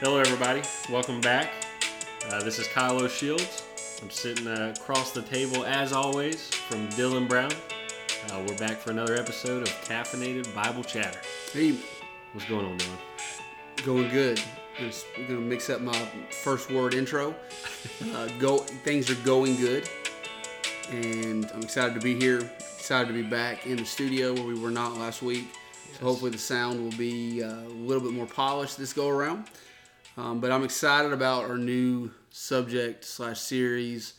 Hello, everybody. Welcome back. Uh, this is Kyle O'Shields. I'm sitting uh, across the table, as always, from Dylan Brown. Uh, we're back for another episode of Caffeinated Bible Chatter. Hey, What's going on, Dylan? going good. Just gonna mix up my first word intro. Uh, go, things are going good, and I'm excited to be here. Excited to be back in the studio where we were not last week. So hopefully the sound will be uh, a little bit more polished this go around. Um, but I'm excited about our new subject slash series,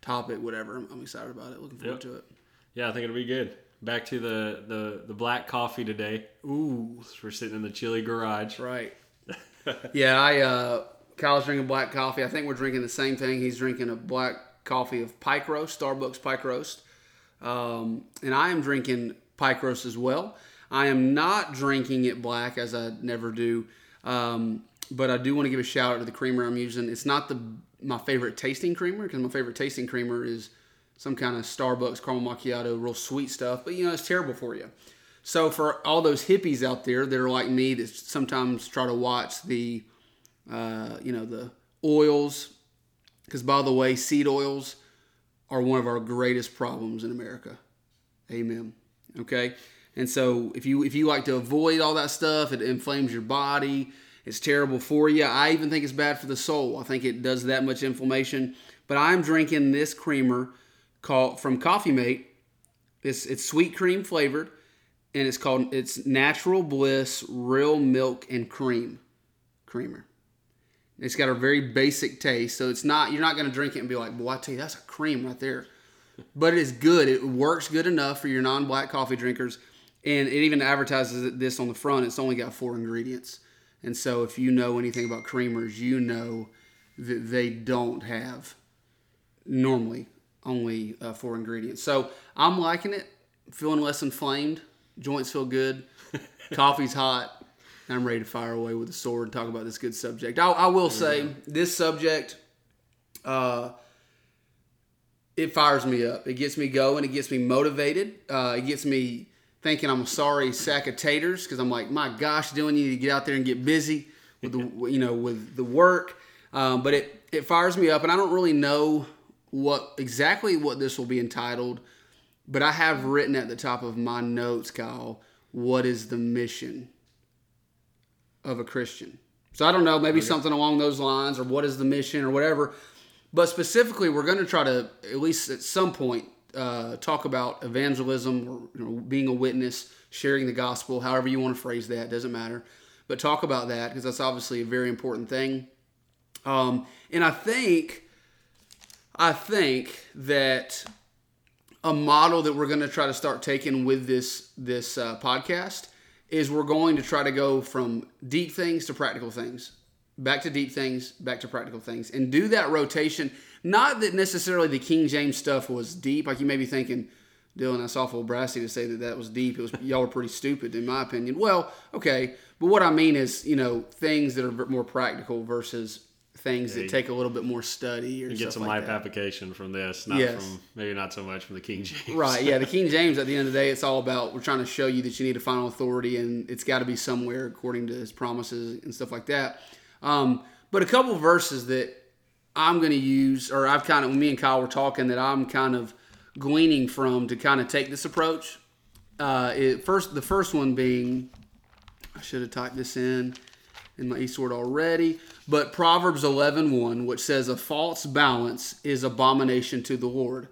topic, whatever. I'm, I'm excited about it. Looking forward Yep. to it. Yeah, I think it'll be good. Back to the, the, the black coffee today. Ooh, We're sitting in the chilly garage. Right. yeah, I uh Kyle's drinking black coffee. I think we're drinking the same thing. He's drinking a black coffee of Pike Roast, Starbucks Pike Roast. Um, and I am drinking Pike Roast as well. I am not drinking it black as I never do. Um, but I do want to give a shout out to the creamer I'm using. It's not the my favorite tasting creamer because my favorite tasting creamer is some kind of Starbucks caramel macchiato, real sweet stuff. But you know, it's terrible for you. So for all those hippies out there that are like me that sometimes try to watch the, uh, you know, the oils, because by the way, seed oils are one of our greatest problems in America. Amen. Okay. And so if you if you like to avoid all that stuff, it inflames your body. It's terrible for you. I even think it's bad for the soul. I think it does that much inflammation. But I'm drinking this creamer called from Coffee Mate. It's it's sweet cream flavored, and it's called it's Natural Bliss Real Milk and Cream creamer. It's got a very basic taste, so it's not you're not going to drink it and be like, "Boy, I tell you, that's a cream right there." But it is good. It works good enough for your non-black coffee drinkers, and it even advertises this on the front. It's only got four ingredients, and so if you know anything about creamers, you know that they don't have normally only uh, four ingredients. So I'm liking it. Feeling less inflamed. Joints feel good. Coffee's hot. I'm ready to fire away with a sword and talk about this good subject. I, I will say this subject, uh, it fires me up. It gets me going. It gets me motivated. Uh, it gets me thinking I'm sorry sack of taters because I'm like, my gosh, Dylan, you need to get out there and get busy with the you know with the work. Um, but it it fires me up, and I don't really know what exactly what this will be entitled, but I have written at the top of my notes, Kyle, what is the mission of a Christian? So I don't know, maybe something along those lines, or what is the mission, or whatever. But specifically, we're going to try to, at least at some point, uh, talk about evangelism or you know, being a witness, sharing the gospel, however you want to phrase that, doesn't matter. But talk about that because that's obviously a very important thing. Um, and I think, I think that a model that we're going to try to start taking with this this uh, podcast is we're going to try to go from deep things to practical things back to deep things back to practical things and do that rotation not that necessarily the king james stuff was deep like you may be thinking dylan that's awful brassy to say that that was deep it was y'all were pretty stupid in my opinion well okay but what i mean is you know things that are more practical versus things that take a little bit more study or You stuff get some like life that. application from this, not Yes. from maybe not so much from the King James. Right, yeah. The King James, at the end of the day, it's all about we're trying to show you that you need a final authority and it's got to be somewhere according to his promises and stuff like that. Um, but a couple of verses that I'm going to use, or I've kind of, me and Kyle were talking, that I'm kind of gleaning from to kind of take this approach. Uh, it, first, the first one being, I should have typed this in in my e-Sword already, but Proverbs 11:1, which says, "A false balance is abomination to the Lord."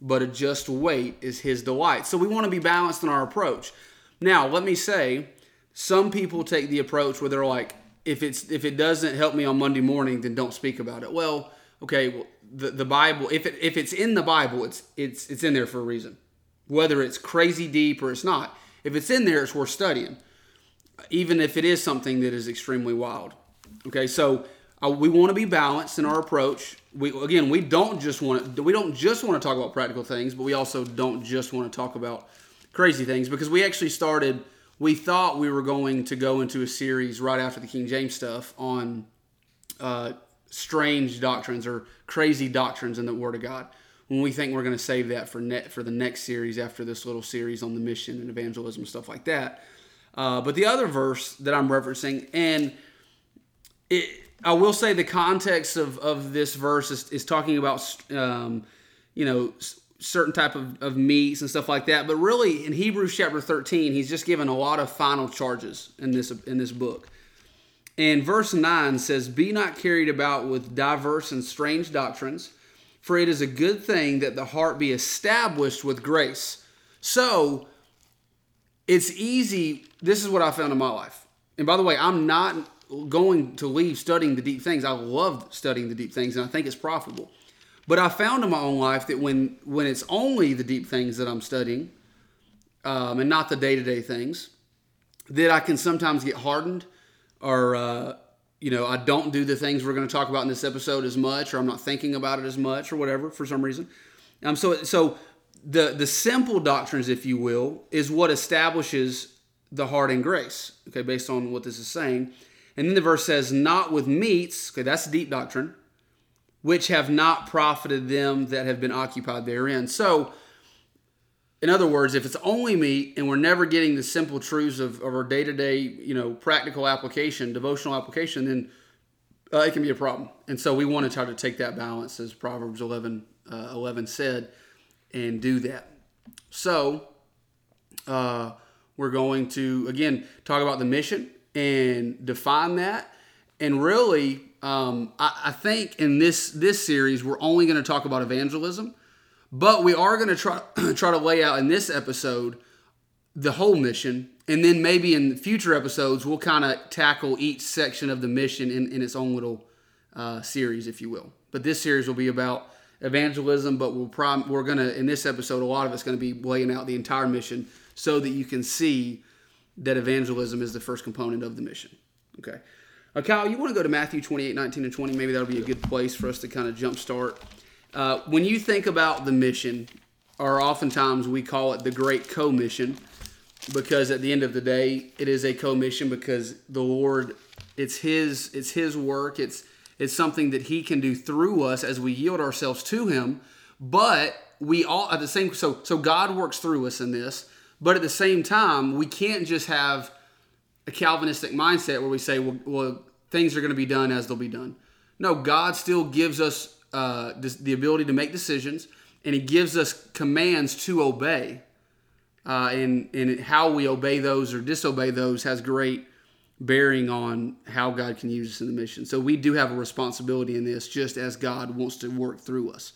but a just weight is his delight. So we want to be balanced in our approach. Now, let me say, some people take the approach where they're like, if it's if it doesn't help me on Monday morning, then don't speak about it. Well, okay, well, the the Bible, if it if it's in the Bible, it's it's it's in there for a reason. Whether it's crazy deep or it's not. If it's in there, it's worth studying. Even if it is something that is extremely wild. Okay, so uh, we want to be balanced in our approach. We again, we don't just want to we don't just want to talk about practical things, but we also don't just want to talk about crazy things because we actually started. We thought we were going to go into a series right after the King James stuff on uh, strange doctrines or crazy doctrines in the Word of God. When we think we're going to save that for net for the next series after this little series on the mission and evangelism and stuff like that. Uh, but the other verse that I'm referencing, and it, I will say the context of, of this verse is, is talking about, um, you know, certain type of, of meats and stuff like that. But really, in Hebrews chapter 13, he's just given a lot of final charges in this in this book. And verse 9 says, Be not carried about with diverse and strange doctrines, for it is a good thing that the heart be established with grace. So, it's easy. This is what I found in my life. And by the way, I'm not going to leave studying the deep things. I love studying the deep things, and I think it's profitable. But I found in my own life that when when it's only the deep things that I'm studying, um, and not the day to day things, that I can sometimes get hardened, or uh, you know I don't do the things we're going to talk about in this episode as much, or I'm not thinking about it as much, or whatever for some reason. Um, so so the the simple doctrines, if you will, is what establishes the heart in grace. Okay, based on what this is saying. And then the verse says, not with meats, okay, that's deep doctrine, which have not profited them that have been occupied therein. So, in other words, if it's only meat and we're never getting the simple truths of, of our day to day, you know, practical application, devotional application, then uh, it can be a problem. And so we want to try to take that balance, as Proverbs 11, uh, 11 said, and do that. So, uh, we're going to, again, talk about the mission and define that. And really, um, I, I, think in this this series we're only going to talk about evangelism, but we are going to try try to lay out in this episode the whole mission, and then maybe in future episodes we'll kind of tackle each section of the mission in, in its own little uh, series, if you will. But this series will be about evangelism, but we'll prom- we're to in this episode a lot of it's going to be laying out the entire mission so that you can see that evangelism is the first component of the mission. Okay. Uh, Kyle, you want to go to Matthew 28, 19, and 20? Maybe that'll be a good place for us to kind of jumpstart. Uh, when you think about the mission, or oftentimes we call it the Great Commission, because at the end of the day, it is a commission because the Lord, it's His, it's His work. It's it's something that He can do through us as we yield ourselves to Him. But we all at the same so so God works through us in this but at the same time, we can't just have a Calvinistic mindset where we say, well, well things are going to be done as they'll be done. No, God still gives us uh, the ability to make decisions, and He gives us commands to obey. Uh, and, and how we obey those or disobey those has great bearing on how God can use us in the mission. So we do have a responsibility in this, just as God wants to work through us.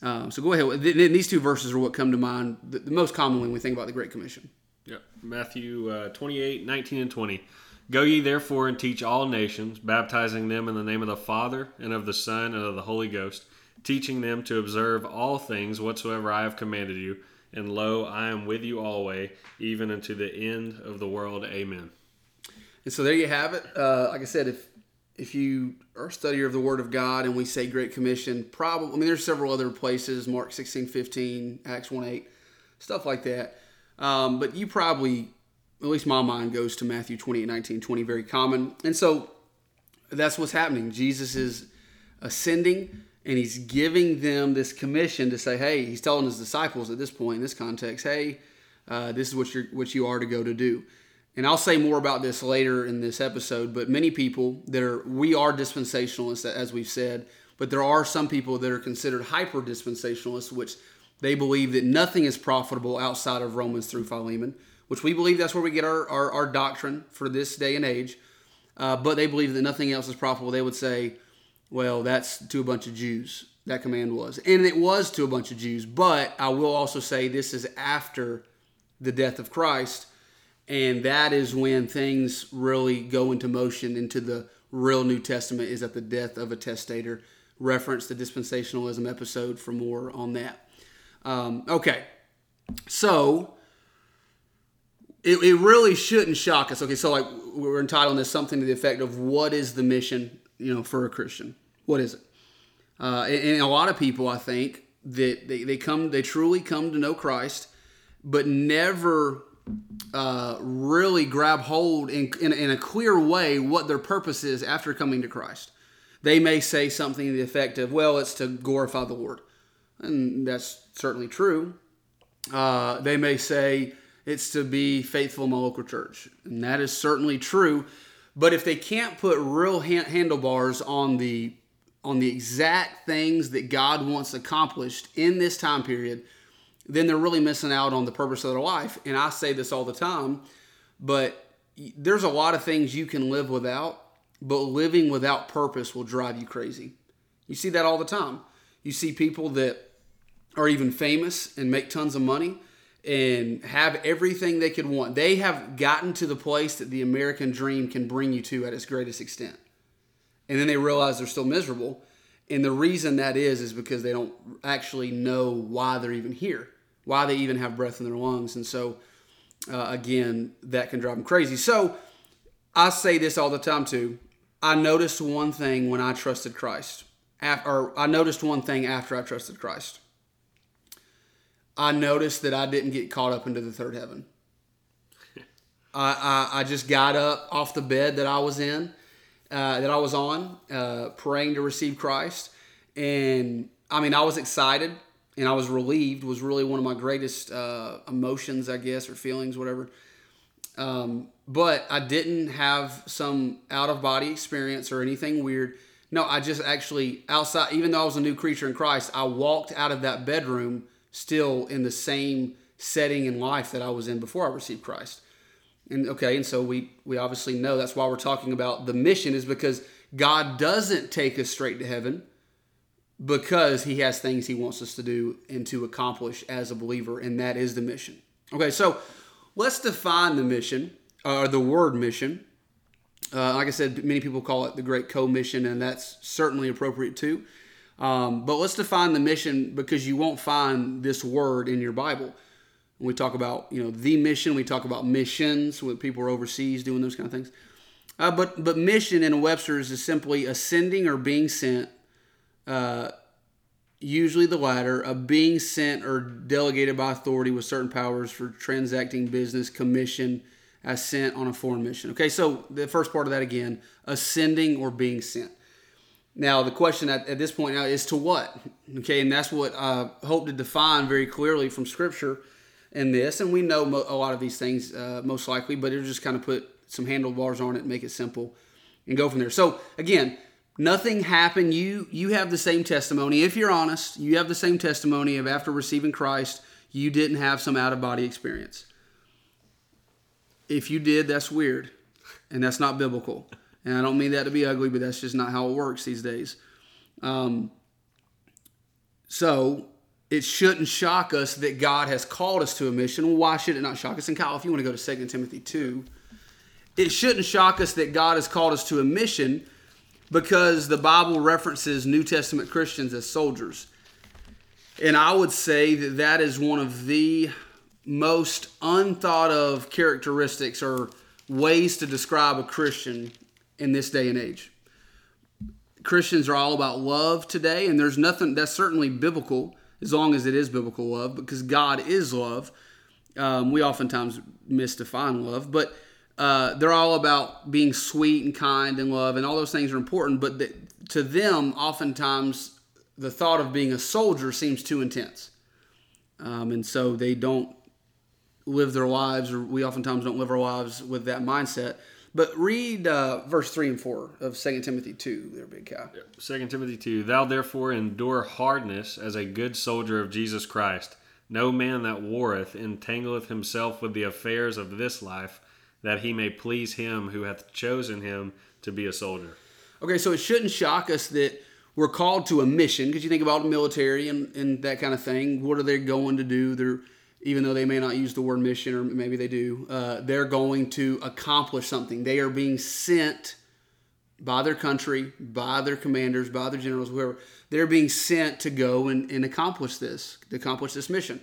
Um, so go ahead. These two verses are what come to mind the, most commonly when we think about the Great Commission. Yep. Matthew uh, 28, 19, and 20. Go ye therefore and teach all nations, baptizing them in the name of the Father, and of the Son, and of the Holy Ghost, teaching them to observe all things whatsoever I have commanded you. And lo, I am with you always, even unto the end of the world. Amen. And so there you have it. Uh, like I said, if if you are a studier of the Word of God and we say Great Commission, probably, I mean, there's several other places, Mark 16, 15, Acts 1, 8, stuff like that. Um, but you probably, at least my mind goes to Matthew 28, 19, 20, very common. And so that's what's happening. Jesus is ascending and he's giving them this commission to say, hey, he's telling his disciples at this point in this context, hey, uh, this is what, you're, what you are to go to do and I'll say more about this later in this episode, but many people that are, we are dispensationalists, as we've said, but there are some people that are considered hyper dispensationalists, which they believe that nothing is profitable outside of Romans through Philemon, which we believe that's where we get our, our, our doctrine for this day and age. Uh, but they believe that nothing else is profitable. They would say, well, that's to a bunch of Jews. That command was. And it was to a bunch of Jews. But I will also say this is after the death of Christ and that is when things really go into motion into the real New Testament is at the death of a testator. Reference the dispensationalism episode for more on that. Um, okay, so it, it really shouldn't shock us. Okay, so like we're entitling this something to the effect of what is the mission, you know, for a Christian? What is it? Uh, and, and a lot of people, I think, that they, they come, they truly come to know Christ, but never uh, really grab hold in, in, in, a clear way what their purpose is after coming to Christ. They may say something to the effect of, well, it's to glorify the Lord. And that's certainly true. Uh, they may say it's to be faithful in my local church. And that is certainly true. But if they can't put real hand, handlebars on the on the exact things that God wants accomplished in this time period, then they're really missing out on the purpose of their life. And I say this all the time, but there's a lot of things you can live without, but living without purpose will drive you crazy. You see that all the time. You see people that are even famous and make tons of money and have everything they could want. They have gotten to the place that the American dream can bring you to at its greatest extent. And then they realize they're still miserable. And the reason that is, is because they don't actually know why they're even here, why they even have breath in their lungs. And so, uh, again, that can drive them crazy. So, I say this all the time too. I noticed one thing when I trusted Christ, or I noticed one thing after I trusted Christ. I noticed that I didn't get caught up into the third heaven. I, I, I, just got up off the bed that I was in, uh, that I was on, uh, praying to receive Christ. And I mean, I was excited and I was relieved, was really one of my greatest uh, emotions, I guess, or feelings, whatever. Um, but I didn't have some out of body experience or anything weird. No, I just actually, outside, even though I was a new creature in Christ, I walked out of that bedroom still in the same setting in life that I was in before I received Christ. And okay, and so we we obviously know that's why we're talking about the mission is because God doesn't take us straight to heaven because he has things he wants us to do and to accomplish as a believer and that is the mission. Okay, so let's define the mission or the word mission. Uh, like I said, many people call it the Great Commission, and that's certainly appropriate too. Um, but let's define the mission because you won't find this word in your Bible. When we talk about you know the mission, we talk about missions when people are overseas doing those kind of things. Uh, but but mission in Webster's is simply ascending or being sent. Uh, usually the latter, of being sent or delegated by authority with certain powers for transacting business, commission, as sent on a foreign mission. Okay, so the first part of that again, ascending or being sent. Now, the question at, at this point now is to what? Okay, and that's what I hope to define very clearly from Scripture in this. And we know mo- a lot of these things uh, most likely, but it'll just kind of put some handlebars on it make it simple and go from there. So, again, nothing happened. You you have the same testimony. If you're honest, you have the same testimony of after receiving Christ, you didn't have some out of body experience. If you did, that's weird, and that's not biblical. And I don't mean that to be ugly, but that's just not how it works these days. Um, so it shouldn't shock us that God has called us to a mission. why should it not shock us? And Kyle, if you want to go to 2 Timothy 2, it shouldn't shock us that God has called us to a mission because the Bible references New Testament Christians as soldiers. And I would say that that is one of the most unthought of characteristics or ways to describe a Christian in this day and age. Christians are all about love today, and there's nothing that's certainly biblical as long as it is biblical love because God is love. Um, we oftentimes misdefine love, but uh, they're all about being sweet and kind and love, and all those things are important. But the, to them, oftentimes, the thought of being a soldier seems too intense, um, and so they don't live their lives, or we oftentimes don't live our lives with that mindset. But read uh, verse 3 and 4 of 2 Timothy 2, there, big cow. 2 Timothy 2 Thou therefore endure hardness as a good soldier of Jesus Christ. No man that warreth entangleth himself with the affairs of this life, that he may please him who hath chosen him to be a soldier. Okay, so it shouldn't shock us that we're called to a mission, because you think about the military and, and that kind of thing. What are they going to do? They're even though they may not use the word mission or maybe they do, uh, they're going to accomplish something. They are being sent by their country, by their commanders, by their generals, whoever. They're being sent to go and, and accomplish this, to accomplish this mission.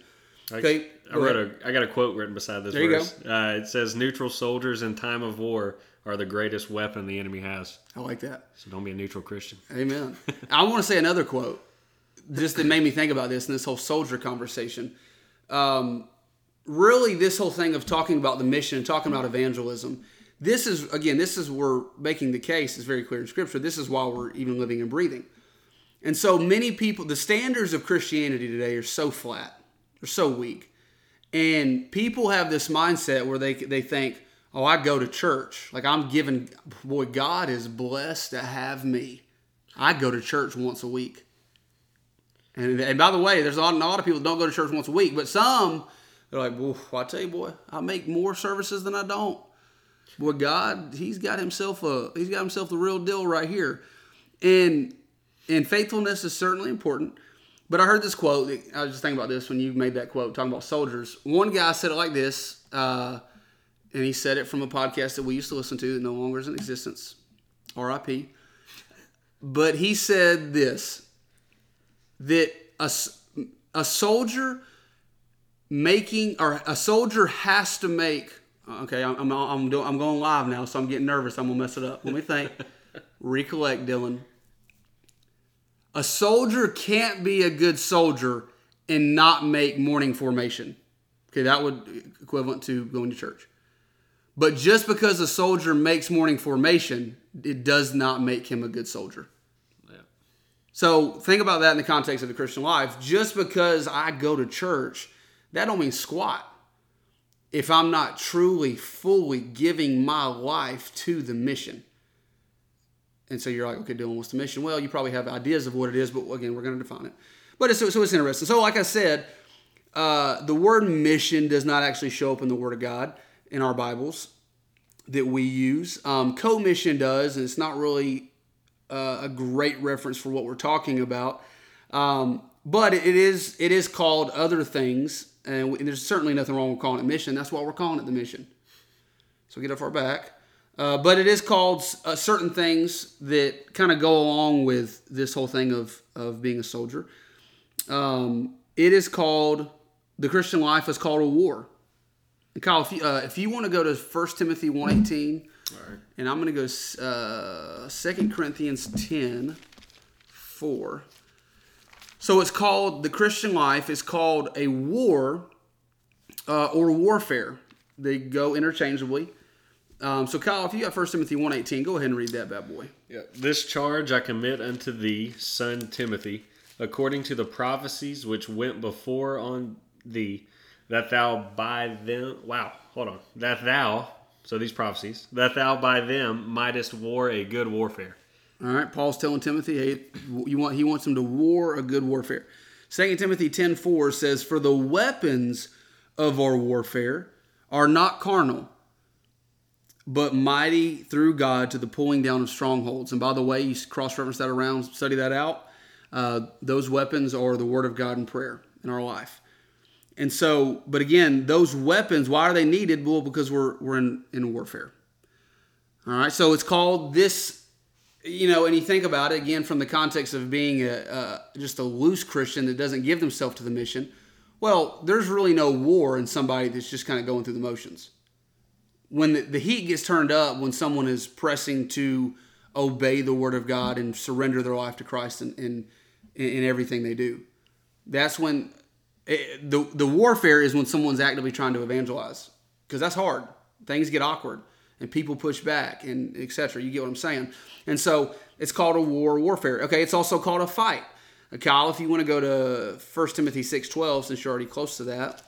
Okay. I, I wrote a. I got a quote written beside this there verse. You go. Uh, it says, "Neutral soldiers in time of war are the greatest weapon the enemy has." I like that. So don't be a neutral Christian. Amen. I want to say another quote, just that made me think about this in this whole soldier conversation um, really this whole thing of talking about the mission and talking about evangelism this is again this is we're making the case is very clear in scripture this is why we're even living and breathing and so many people the standards of christianity today are so flat they're so weak and people have this mindset where they, they think oh, I go to church. Like I'm given, boy, God is blessed to have me. I go to church once a week. And, and by the way, there's a lot, a lot of people don't go to church once a week, but some, they're like, well, I tell you, boy, I make more services than I don't. Boy, God, He's got Himself a, He's got Himself the real deal right here. And, and faithfulness is certainly important. But I heard this quote. I was just thinking about this when you made that quote, talking about soldiers. One guy said it like this. Uh, and he said it from a podcast that we used to listen to that no longer is in existence. R.I.P. But he said this that a, a soldier making or a soldier has to make okay I'm, I'm, I'm, doing, I'm going live now so i'm getting nervous. I'm gonna mess it up. Let me think. Recollect dylan. A soldier can't be a good soldier and not make morning formation. Okay that would equivalent to going to church. But just because a soldier makes morning formation, it does not make him a good soldier. So think about that in the context of the Christian life. Just because I go to church, that don't mean squat. If I'm not truly, fully giving my life to the mission. And so you're like, okay, Dylan, what's the mission? Well, you probably have ideas of what it is, but again, we're going to define it. But it's, so it's interesting. So, like I said, uh, the word mission does not actually show up in the Word of God in our Bibles that we use. Um, commission does, and it's not really uh, a great reference for what we're talking about. Um, but it is it is called other things, and, there's certainly nothing wrong with calling it mission. That's why we're calling it the mission. So get off our back. Uh, but it is called uh, certain things that kind of go along with this whole thing of of being a soldier. Um, it is called the Christian life is called a war. And Kyle, if you, uh, if you want to go to 1 Timothy 118, and I'm going to go uh, 2 Corinthians 10, 4. So it's called, the Christian life is called a war uh, or warfare. They go interchangeably. Um, so Kyle, if you got 1 Timothy 118, go ahead and read that bad boy. Yeah. This charge I commit unto thee, son Timothy, according to the prophecies which went before on thee, that thou by them wow hold on that thou so these prophecies that thou by them mightest war a good warfare. All right paul's telling timothy hey you want he wants him to war a good warfare. 2 timothy 10 4 says for the weapons of our warfare are not carnal but mighty through god to the pulling down of strongholds. And by the way you cross-reference that around study that out uh, those weapons are the word of god and prayer in our life and so, but again, those weapons, why are they needed? Well, because we're we're in, in warfare. All right, so it's called this, you know, and you think about it again from the context of being a, a just a loose Christian that doesn't give themselves to the mission. Well, there's really no war in somebody that's just kind of going through the motions. When the, the heat gets turned up, when someone is pressing to obey the word of God and surrender their life to Christ in, in, in everything they do, that's when the the warfare is when someone's actively trying to evangelize because that's hard. Things get awkward and people push back and etc. You get what I'm saying? And so it's called a war warfare. Okay, it's also called a fight. Uh, Kyle, if you want to go to 1 Timothy 6:12, since you're already close to that,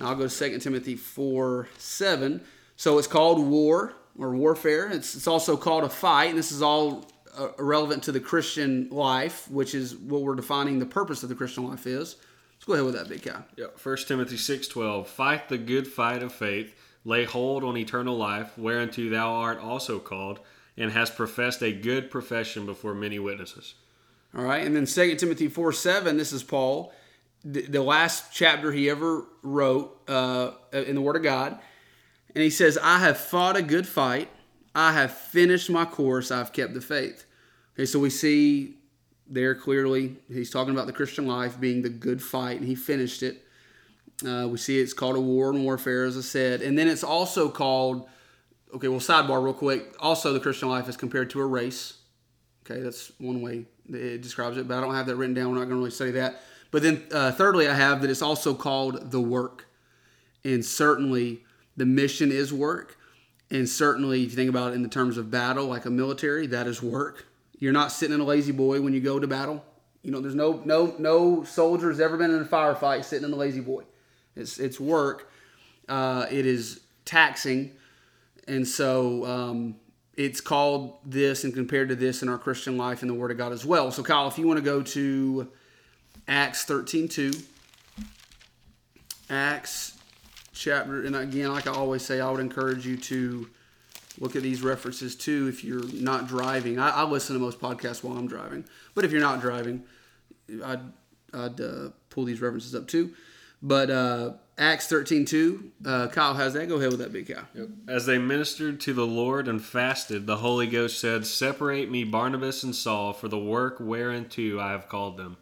I'll go to 2 Timothy 4 7. So it's called war or warfare. It's, it's also called a fight, and this is all uh, relevant to the Christian life, which is what we're defining the purpose of the Christian life is. Go ahead with that, big guy. Yeah. First Timothy six twelve. Fight the good fight of faith. Lay hold on eternal life, whereunto thou art also called, and hast professed a good profession before many witnesses. All right, and then Second Timothy four seven. This is Paul, the, the last chapter he ever wrote uh, in the Word of God, and he says, "I have fought a good fight. I have finished my course. I've kept the faith." Okay, so we see there clearly he's talking about the Christian life being the good fight, and he finished it. Uh, we see it's called a war and warfare, as I said, and then it's also called. Okay, well, sidebar real quick. Also, the Christian life is compared to a race. Okay, that's one way it describes it, but I don't have that written down. We're not going to really study that. But then, uh, thirdly, I have that it's also called the work, and certainly the mission is work, and certainly if you think about it in the terms of battle, like a military, that is work. You're not sitting in a La-Z-Boy when you go to battle. You know, there's no no no soldier has ever been in a firefight sitting in a La-Z-Boy. It's it's work. Uh, it is taxing, and so um, it's called this and compared to this in our Christian life in the Word of God as well. So, Kyle, if you want to go to Acts thirteen two, Acts chapter, and again, like I always say, I would encourage you to look at these references too if you're not driving. I, I listen to most podcasts while I'm driving, but if you're not driving, I'd, I'd uh, pull these references up too. But uh, Acts 13 2, uh, Kyle has that. Go ahead with that big cow. Yep. As they ministered to the Lord and fasted, the Holy Ghost said, Separate me, Barnabas and Saul, for the work whereunto I have called them.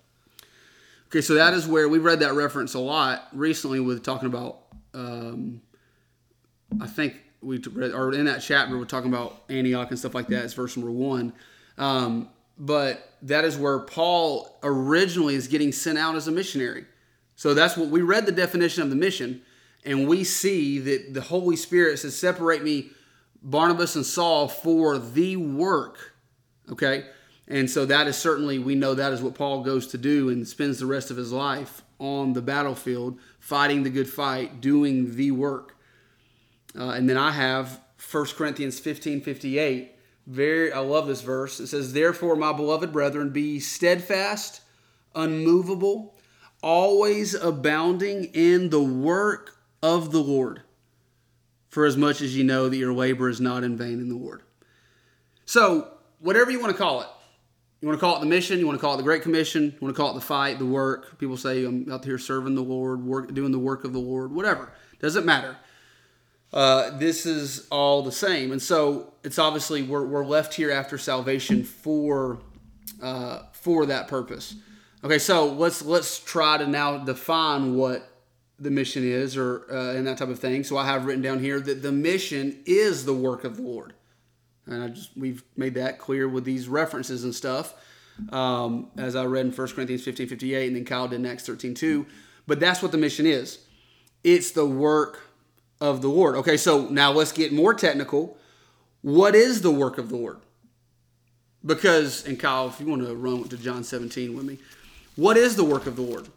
Okay, so that is where we've read that reference a lot recently with talking about, um, I think we read, or in that chapter, we're talking about Antioch and stuff like that. It's verse number one. Um, but that is where Paul originally is getting sent out as a missionary. So that's what we read the definition of the mission, and we see that the Holy Spirit says, Separate me, Barnabas and Saul, for the work. Okay? And so that is certainly, we know that is what Paul goes to do and spends the rest of his life on the battlefield, fighting the good fight, doing the work. Uh, and then I have 1 Corinthians 15 58. Very, I love this verse. It says, Therefore, my beloved brethren, be steadfast, unmovable, always abounding in the work of the Lord, for as much as you know that your labor is not in vain in the Lord. So, whatever you want to call it, you want to call it the mission, you want to call it the Great Commission, you want to call it the fight, the work. People say, I'm out here serving the Lord, work, doing the work of the Lord, whatever. Doesn't matter. Uh, this is all the same. And so it's obviously we're, we're left here after salvation for uh, for that purpose. Okay, so let's let's try to now define what the mission is, or uh, and that type of thing. So I have written down here that the mission is the work of the Lord, and I just we've made that clear with these references and stuff. Um, as I read in 1 Corinthians 15, 58, and then Kyle did in Acts 13, 2. But that's what the mission is. It's the work of the Lord. Okay, so now let's get more technical. What is the work of the Lord? Because, and Kyle, if you want to run to John 17 with me, what is the work of the Lord?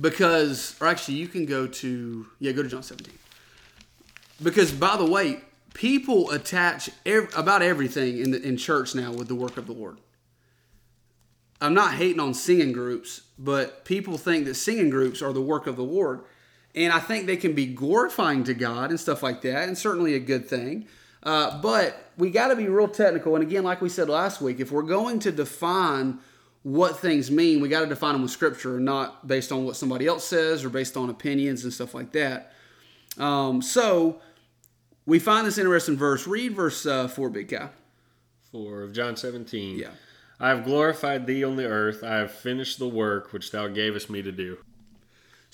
Because, or actually, you can go to, yeah, go to John 17. Because, by the way, people attach about everything in, the, in church now with the work of the Lord. I'm not hating on singing groups, but people think that singing groups are the work of the Lord. And I think they can be glorifying to God and stuff like that, and certainly a good thing. Uh, but we got to be real technical. And again, like we said last week, if we're going to define what things mean, we got to define them with Scripture and not based on what somebody else says or based on opinions and stuff like that. Um, so we find this interesting verse. Read verse uh, 4, Big Guy. 4 of John 17. Yeah. I have glorified thee on the earth. I have finished the work which thou gavest me to do.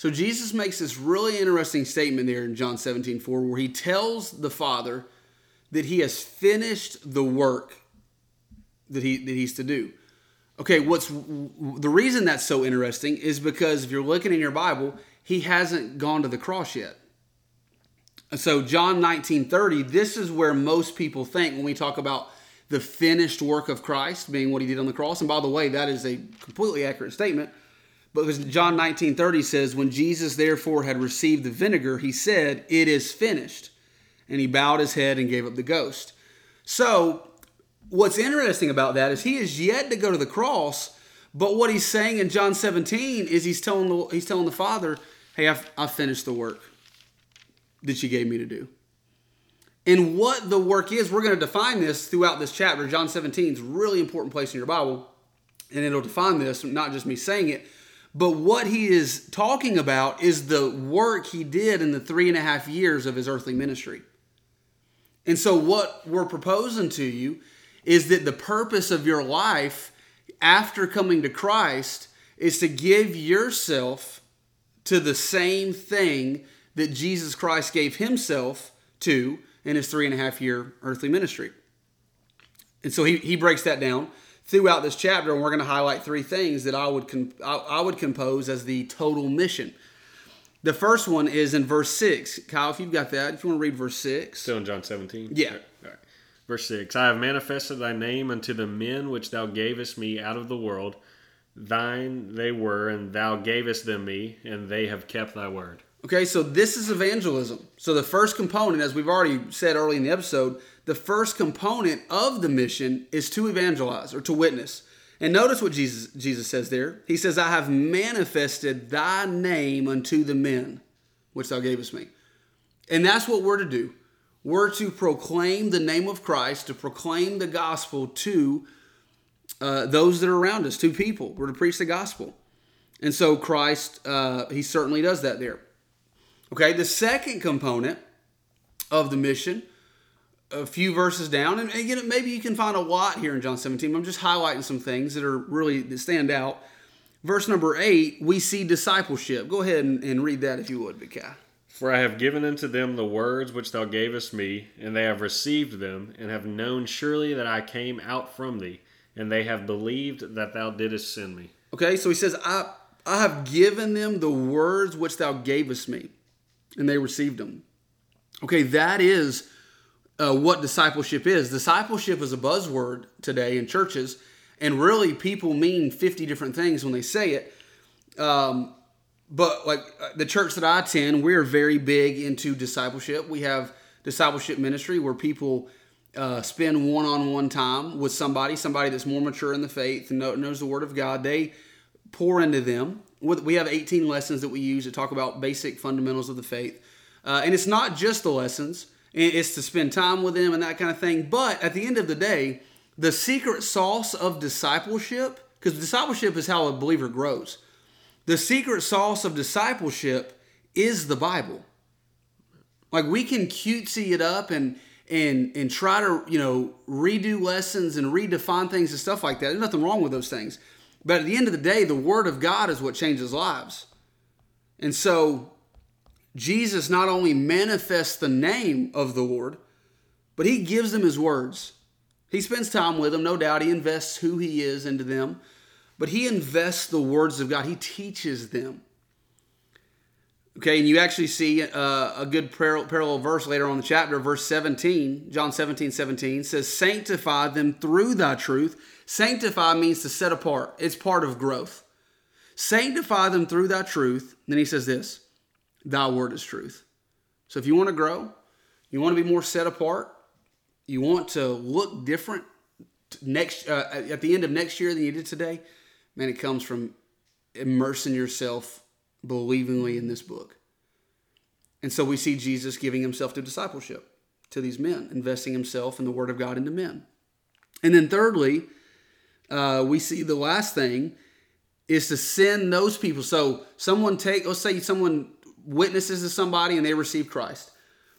So Jesus makes this really interesting statement there in John 17, 4, where he tells the Father that he has finished the work that he that he's to do. Okay, what's the reason that's so interesting is because if you're looking in your Bible, he hasn't gone to the cross yet. So John 19:30, this is where most people think when we talk about the finished work of Christ being what he did on the cross. And by the way, that is a completely accurate statement. Because John 19:30 says, "When Jesus therefore had received the vinegar, he said, "It is finished." And he bowed his head and gave up the ghost. So, what's interesting about that is he is yet to go to the cross, but what he's saying in John 17 is he's telling the, he's telling the Father, "Hey, I've, I've finished the work that you gave me to do." And what the work is, we're going to define this throughout this chapter. John 17 is a really important place in your Bible, and it'll define this, not just me saying it. But what he is talking about is the work he did in the three and a half years of his earthly ministry. And so, what we're proposing to you is that the purpose of your life after coming to Christ is to give yourself to the same thing that Jesus Christ gave himself to in his three and a half year earthly ministry. And so he, he breaks that down throughout this chapter, and we're going to highlight three things that I would I, I would compose as the total mission. The first one is in verse six. Kyle, if you've got that, if you want to read verse six. Still in John 17? Yeah. All right. All right. Verse 6 I have manifested thy name unto the men which thou gavest me out of the world. Thine they were, and thou gavest them me, and they have kept thy word. Okay, so this is evangelism. So the first component, as we've already said early in the episode, the first component of the mission is to evangelize or to witness. And notice what Jesus Jesus says there. He says, "I have manifested thy name unto the men, which thou gavest me." And that's what we're to do. We're to proclaim the name of Christ, to proclaim the gospel to uh, those that are around us, to people. We're to preach the gospel. And so Christ, uh, he certainly does that there. Okay, the second component of the mission, a few verses down, and again, maybe you can find a lot here in John 17. I'm just highlighting some things that are really that stand out. Verse number eight, we see discipleship. Go ahead and, and read that if you would, Bikai. For I have given unto them the words which thou gavest me, and they have received them, and have known surely that I came out from thee, and they have believed that thou didst send me. Okay, so he says, I, I have given them the words which thou gavest me and they received them. Okay, that is uh, what discipleship is. Discipleship is a buzzword today in churches, and really people mean 50 different things when they say it. Um, but like uh, the church that I attend, we're very big into discipleship. We have discipleship ministry where people uh, spend one-on-one time with somebody, somebody that's more mature in the faith and knows the Word of God. They pour into them we have 18 lessons that we use to talk about basic fundamentals of the faith. Uh, and it's not just the lessons, it's to spend time with them and that kind of thing. But at the end of the day, the secret sauce of discipleship, because discipleship is how a believer grows, the secret sauce of discipleship is the Bible. Like we can cutesy it up and and and try to you know redo lessons and redefine things and stuff like that. There's nothing wrong with those things. But at the end of the day, the Word of God is what changes lives. And so Jesus not only manifests the name of the Lord, but he gives them his words. He spends time with them, no doubt. He invests who he is into them, but he invests the words of God. He teaches them. Okay, and you actually see uh, a good parallel verse later on the chapter, verse 17, John 17, 17 says, Sanctify them through thy truth. Sanctify means to set apart, it's part of growth. Sanctify them through thy truth. then he says this Thy word is truth. So if you want to grow, you want to be more set apart, you want to look different next uh, at the end of next year than you did today, man, it comes from immersing yourself believingly in this book. And so we see Jesus giving himself to discipleship to these men, investing himself in the Word of God into men. And then, thirdly, uh, we see the last thing is to send those people. So, someone take, let's say someone witnesses to somebody and they receive Christ.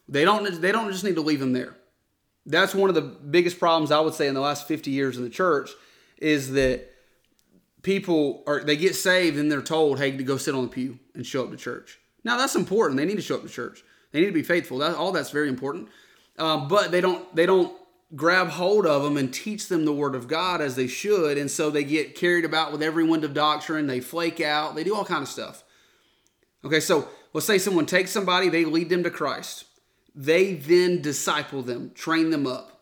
They don't, they don't just need to leave them there. That's one of the biggest problems I would say in the last 50 years in the church is that people are they get saved and they're told, hey, to go sit on the pew and show up to church. Now that's important. They need to show up to church. They need to be faithful. That, all that's very important. Um, but they don't they don't grab hold of them and teach them the word of God as they should, and so they get carried about with every wind of doctrine. They flake out. They do all kind of stuff. Okay, so let's say someone takes somebody, they lead them to Christ. They then disciple them, train them up.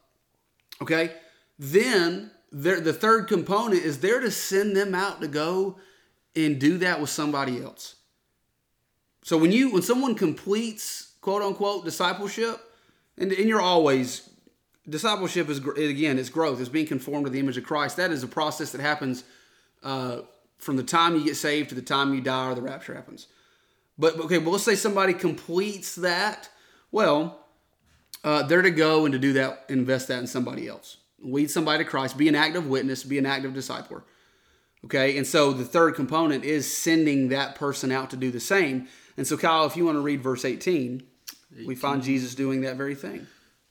Okay, then the third component is there to send them out to go and do that with somebody else. So when you when someone completes quote unquote discipleship, and, and you're always discipleship is again it's growth, it's being conformed to the image of Christ. That is a process that happens uh, from the time you get saved to the time you die or the rapture happens. But okay, well let's say somebody completes that. Well, uh, they're to go and to do that, invest that in somebody else lead somebody to Christ, be an active witness, be an active discipler. Okay, and so the third component is sending that person out to do the same. And so, Kyle, if you want to read verse 18, 18. we find Jesus doing that very thing.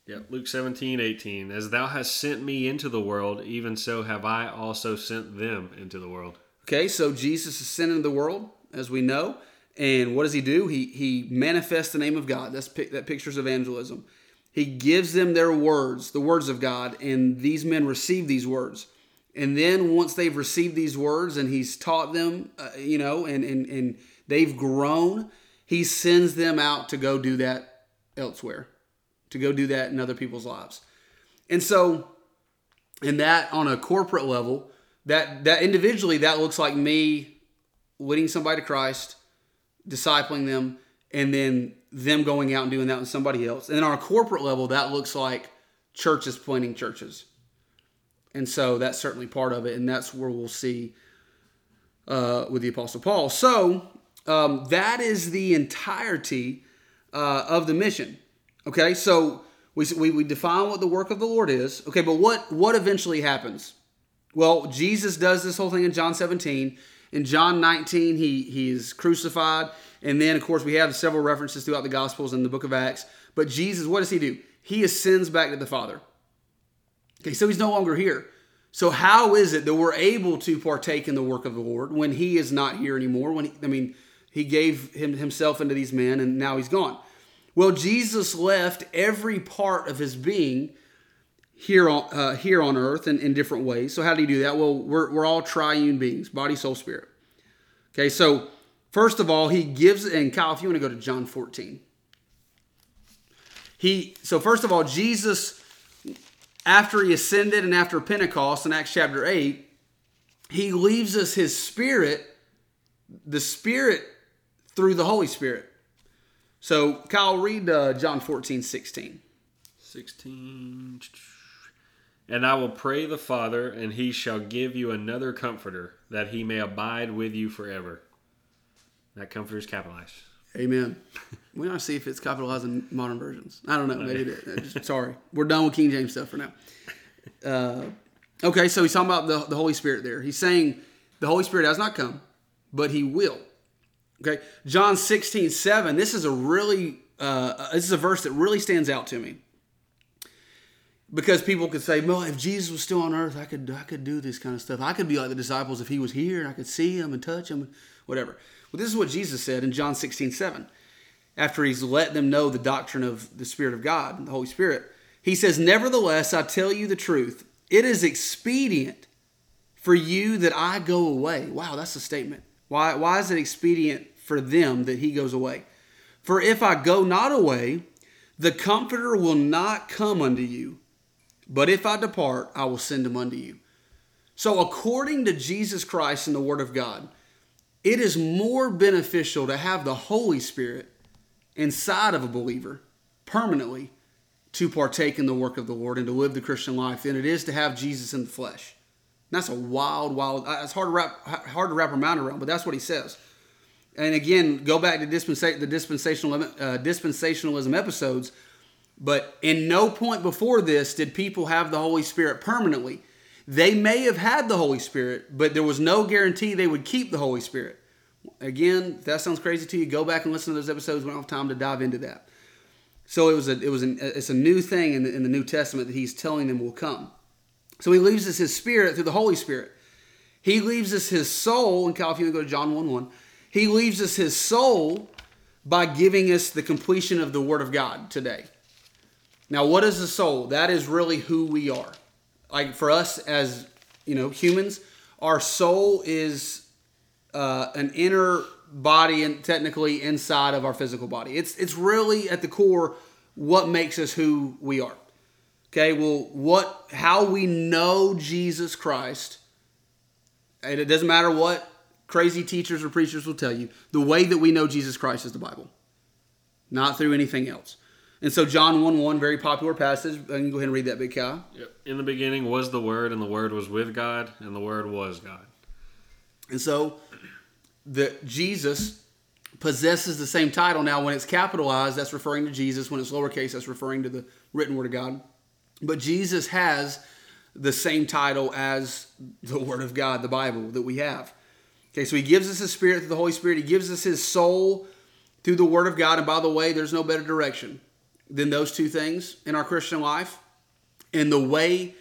Yeah, Luke 17, 18. As thou hast sent me into the world, even so have I also sent them into the world. Okay, so Jesus is sent into the world, as we know. And what does he do? He, he manifests the name of God. That's, that pictures evangelism. He gives them their words, the words of God, and these men receive these words. And then once they've received these words and he's taught them, uh, you know, and, and, and they've grown, he sends them out to go do that elsewhere, to go do that in other people's lives. And so, in that on a corporate level, that that individually that looks like me leading somebody to Christ, discipling them, and then them going out and doing that with somebody else. And then on a corporate level, that looks like churches planting churches. And so that's certainly part of it, and that's where we'll see uh, with the Apostle Paul. So um, that is the entirety uh, of the mission. Okay, so we, we, we define what the work of the Lord is. Okay, but what what eventually happens? Well, Jesus does this whole thing in John 17. In John 19, he he is crucified, and then of course we have several references throughout the Gospels and the Book of Acts. But Jesus, what does he do? He ascends back to the Father. Okay, so he's no longer here. So how is it that we're able to partake in the work of the Lord when he is not here anymore? When he, I mean, he gave him, himself into these men and now he's gone. Well, Jesus left every part of his being here on uh, here on earth in, in different ways. So how did he do that? Well, we're, we're all triune beings, body, soul, spirit. Okay, so first of all, he gives, and Kyle, if you want to go to John 14. He so first of all, Jesus after he ascended and after Pentecost in Acts chapter 8, he leaves us his spirit, the spirit through the Holy Spirit. So, Kyle, read uh, John 14, 16. 16. And I will pray the Father, and he shall give you another comforter, that he may abide with you forever. That comforter is capitalized. Amen. We want to see if it's capitalized in modern versions. I don't know. Maybe it is. Sorry. We're done with King James stuff for now. Uh, okay, so he's talking about the, the Holy Spirit there. He's saying the Holy Spirit has not come, but he will. Okay. John 16, 7. This is a really, uh, this is a verse that really stands out to me. Because people could say, well, if Jesus was still on earth, I could I could do this kind of stuff. I could be like the disciples if he was here and I could see him and touch him, whatever. Well, this is what Jesus said in John 16, 7. After he's let them know the doctrine of the Spirit of God, the Holy Spirit, he says, Nevertheless, I tell you the truth. It is expedient for you that I go away. Wow, that's a statement. Why, why is it expedient for them that he goes away? For if I go not away, the Comforter will not come unto you. But if I depart, I will send him unto you. So, according to Jesus Christ and the Word of God, it is more beneficial to have the Holy Spirit inside of a believer permanently to partake in the work of the Lord and to live the Christian life than it is to have Jesus in the flesh. That's a wild, wild. Uh, it's hard to wrap hard to wrap our mind around, but that's what he says. And again, go back to dispensa- the dispensational uh, dispensationalism episodes. But in no point before this did people have the Holy Spirit permanently. They may have had the Holy Spirit, but there was no guarantee they would keep the Holy Spirit. Again, if that sounds crazy to you, go back and listen to those episodes. We don't have time to dive into that. So it was a it was an, it's a new thing in the, in the New Testament that he's telling them will come. So he leaves us his spirit through the Holy Spirit. He leaves us his soul, and Cal, if you go to John 1 1, he leaves us his soul by giving us the completion of the Word of God today. Now, what is the soul? That is really who we are like for us as you know humans, our soul is uh, an inner body and technically inside of our physical body. It's it's really at the core what makes us who we are. Okay, well, what how we know Jesus Christ, and it doesn't matter what crazy teachers or preachers will tell you, the way that we know Jesus Christ is the Bible, not through anything else. And so John 1 1, very popular passage. I can go ahead and read that big cow. Yep. In the beginning was the Word, and the Word was with God, and the Word was God. And so the Jesus possesses the same title. Now, when it's capitalized, that's referring to Jesus. When it's lowercase, that's referring to the written word of God. But Jesus has the same title as the Word of God, the Bible that we have. Okay, so he gives us his spirit through the Holy Spirit. He gives us his soul through the Word of God. And by the way, there's no better direction than those two things in our Christian life. And the way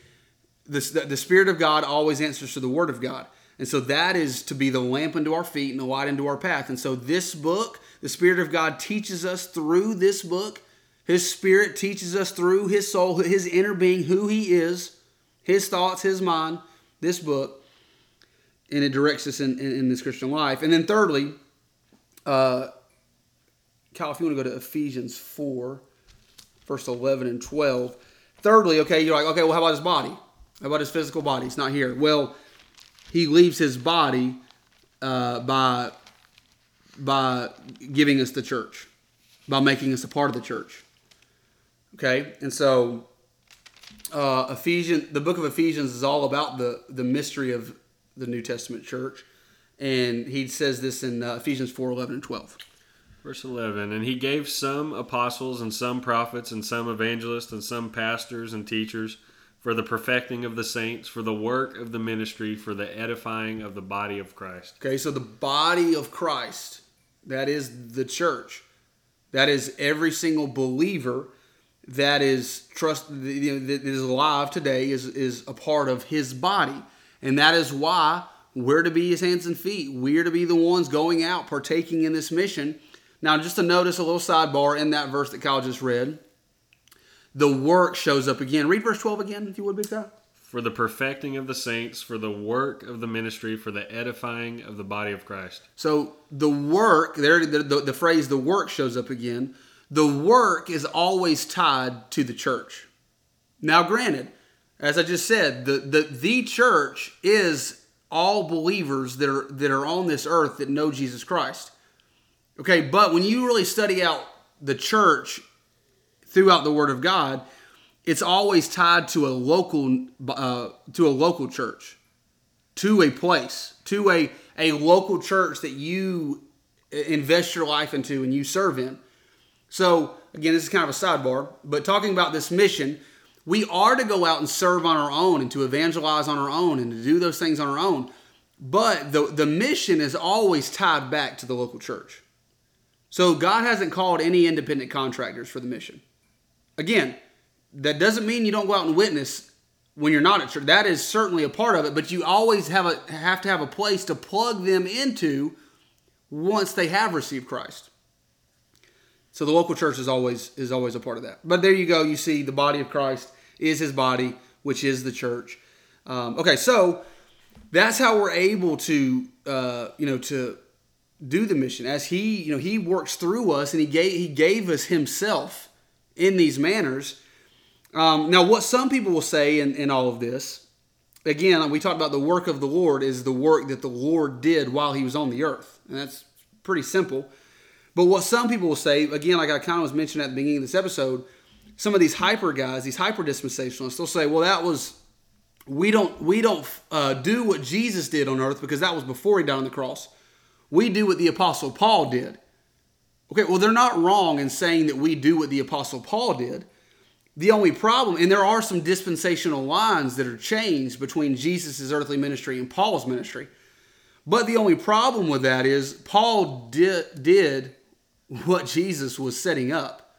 the, the Spirit of God always answers to the Word of God. And so that is to be the lamp unto our feet and the light unto our path. And so this book, the Spirit of God teaches us through this book. His Spirit teaches us through His soul, His inner being, who He is, His thoughts, His mind, this book. And it directs us in, in, in this Christian life. And then thirdly, uh, Kyle, if you want to go to Ephesians 4 verse 11 and 12. Thirdly, okay, you're like, okay, well, how about his body? How about his physical body? It's not here. Well, he leaves his body uh, by by giving us the church. by making us a part of the church. Okay, and so uh, Ephesians, the book of Ephesians is all about the the mystery of the New Testament church, and he says this in uh, Ephesians four eleven and twelve. Verse 11 And he gave some apostles, and some prophets, and some evangelists, and some pastors and teachers for the perfecting of the saints, for the work of the ministry, for the edifying of the body of Christ. Okay, so the body of Christ, that is the church, that is every single believer that is trust you know, that is alive today is is a part of his body, and that is why we're to be his hands and feet. We're to be the ones going out partaking in this mission. Now, just to notice a little sidebar in that verse that Kyle just read, the work shows up again. Read verse 12 again, if you would, Kyle. For the perfecting of the saints, for the work of the ministry, for the edifying of the body of Christ. So the work, there, the, the, the phrase "the work" shows up again. The work is always tied to the church. Now, granted, as I just said, the the, the church is all believers that are that are on this earth that know Jesus Christ. Okay, but when you really study out the church throughout the Word of God, it's always tied to a local uh, to a local church, to a place, to a a local church that you invest your life into and you serve in. So again, this is kind of a sidebar, but talking about this mission, we are to go out and serve on our own and to evangelize on our own and to do those things on our own. But the, the mission is always tied back to the local church. So God hasn't called any independent contractors for the mission. Again, that doesn't mean you don't go out and witness when you're not at church. That is certainly a part of it, but you always have a have to have a place to plug them into once they have received Christ. So the local church is always is always a part of that. But there you go. You see, the body of Christ is His body, which is the church. Um, okay, so that's how we're able to uh, you know to do the mission as He you know He works through us, and He gave He gave us Himself in these manners. Um, now, what some people will say in, in all of this, again, we talked about the work of the Lord is the work that the Lord did while He was on the earth, and that's pretty simple. But what some people will say, again, like I kind of was mentioning at the beginning of this episode, some of these hyper guys, these hyper dispensationalists, they'll say, "Well, that was we don't we don't uh, do what Jesus did on earth because that was before he died on the cross. We do what the apostle Paul did." Okay, well, they're not wrong in saying that we do what the apostle Paul did. The only problem, and there are some dispensational lines that are changed between Jesus' earthly ministry and Paul's ministry. But the only problem with that is Paul did, did what Jesus was setting up.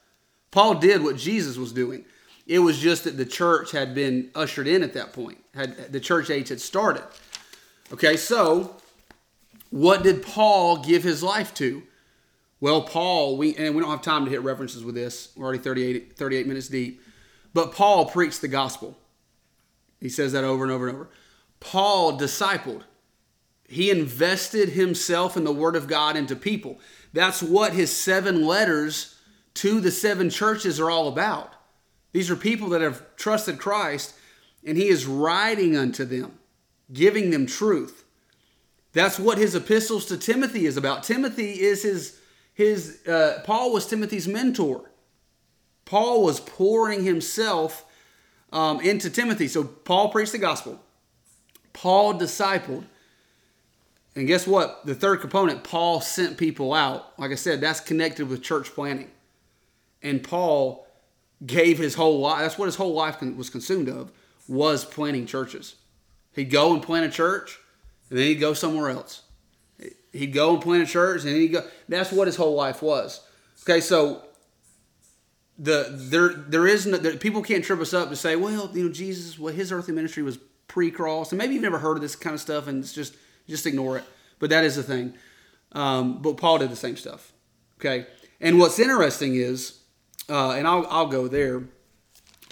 Paul did what Jesus was doing. It was just that the church had been ushered in at that point. Had the church age had started. Okay, so what did Paul give his life to? Well, Paul, we and we don't have time to hit references with this. We're already 38, 38 minutes deep. But Paul preached the gospel. He says that over and over and over. Paul discipled. He invested himself in the word of God into people. That's what his seven letters to the seven churches are all about. These are people that have trusted Christ, and he is writing unto them, giving them truth. That's what his epistles to Timothy is about. Timothy is his his uh, Paul was Timothy's mentor. Paul was pouring himself um, into Timothy. So Paul preached the gospel. Paul discipled. And guess what? The third component, Paul sent people out. Like I said, that's connected with church planting. And Paul gave his whole life, that's what his whole life was consumed of, was planting churches. He'd go and plant a church, and then he'd go somewhere else. He'd go and plant a church, and then he'd go. That's what his whole life was. Okay, so the there there is no, there, people can't trip us up to say, well, you know, Jesus, well, his earthly ministry was pre-cross, and maybe you've never heard of this kind of stuff, and it's just just ignore it. But that is the thing. Um, but Paul did the same stuff. Okay, and what's interesting is, uh, and I'll I'll go there.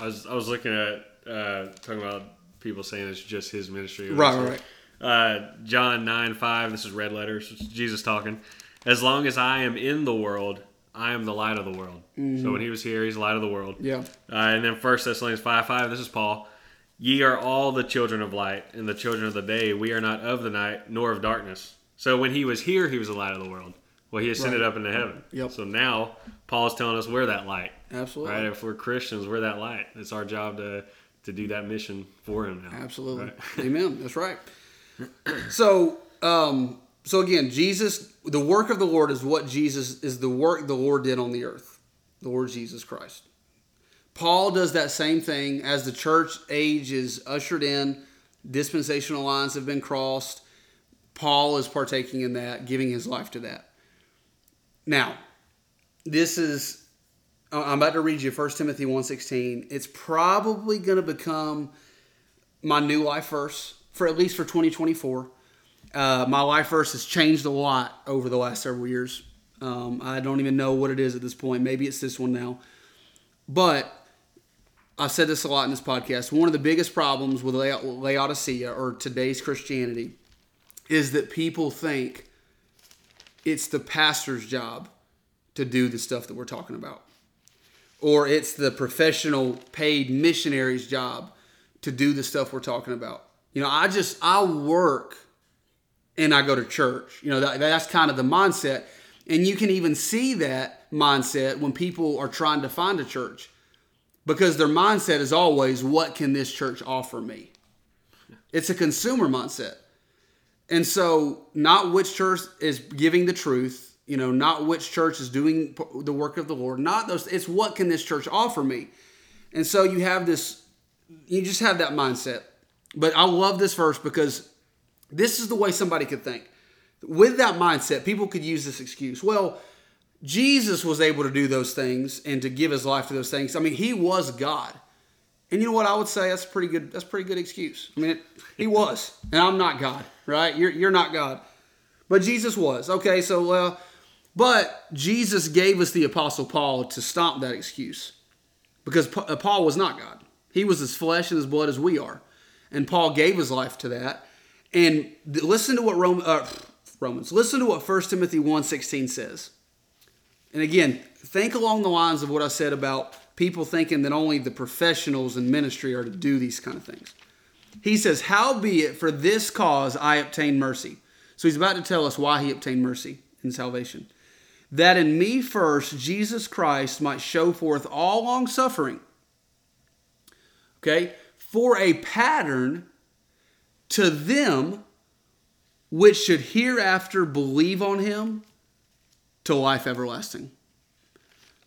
I was I was looking at uh, talking about people saying it's just his ministry. Right, right. Uh, John nine five. This is red letters. It's Jesus talking. As long as I am in the world, I am the light of the world. Mm-hmm. So when he was here, he's the light of the world. Yeah. Uh, and then First Thessalonians five five. This is Paul. Ye are all the children of light and the children of the day. We are not of the night nor of darkness. So when he was here, he was the light of the world. Well, he ascended Right. up into heaven. Yep. So now Paul's telling us we're that light. Absolutely. Right? If we're Christians, we're that light. It's our job to to do that mission for him now. Absolutely. Right? Amen. That's right. So, um, so again, Jesus, the work of the Lord is what Jesus is the work the Lord did on the earth, the Lord Jesus Christ. Paul does that same thing as the church age is ushered in, dispensational lines have been crossed. Paul is partaking in that, giving his life to that. Now, this is I'm about to read you 1 Timothy 1:16. It's probably going to become my new life verse for at least for 2024. Uh, my life verse has changed a lot over the last several years. Um, I don't even know what it is at this point. Maybe it's this one now. But I've said this a lot in this podcast. One of the biggest problems with Lao- Laodicea or today's Christianity is that people think it's the pastor's job to do the stuff that we're talking about or it's the professional paid missionary's job to do the stuff we're talking about. You know, I just I work and I go to church. You know, that, that's kind of the mindset. And you can even see that mindset when people are trying to find a church because their mindset is always what can this church offer me? It's a consumer mindset. And so, not which church is giving the truth, you know, not which church is doing the work of the Lord, not those, it's what can this church offer me? And so, you have this, you just have that mindset. But I love this verse because this is the way somebody could think. With that mindset, people could use this excuse. Well, Jesus was able to do those things and to give his life to those things. I mean, he was God. And you know what I would say? That's pretty good. That's pretty good excuse. I mean, it, he was, and I'm not God, right? You're you're not God, but Jesus was. Okay, so uh, but Jesus gave us the apostle Paul to stop that excuse, because uh, Paul was not God. He was as flesh and as blood as we are, and Paul gave his life to that. And listen to what Rome, uh, Romans. Listen to what 1 Timothy 1.16 says. And again, think along the lines of what I said about people thinking that only the professionals in ministry are to do these kind of things. He says, Howbeit for this cause I obtained mercy. So he's about to tell us why he obtained mercy in salvation. That in me first Jesus Christ might show forth all long suffering. Okay? For a pattern to them which should hereafter believe on him to life everlasting.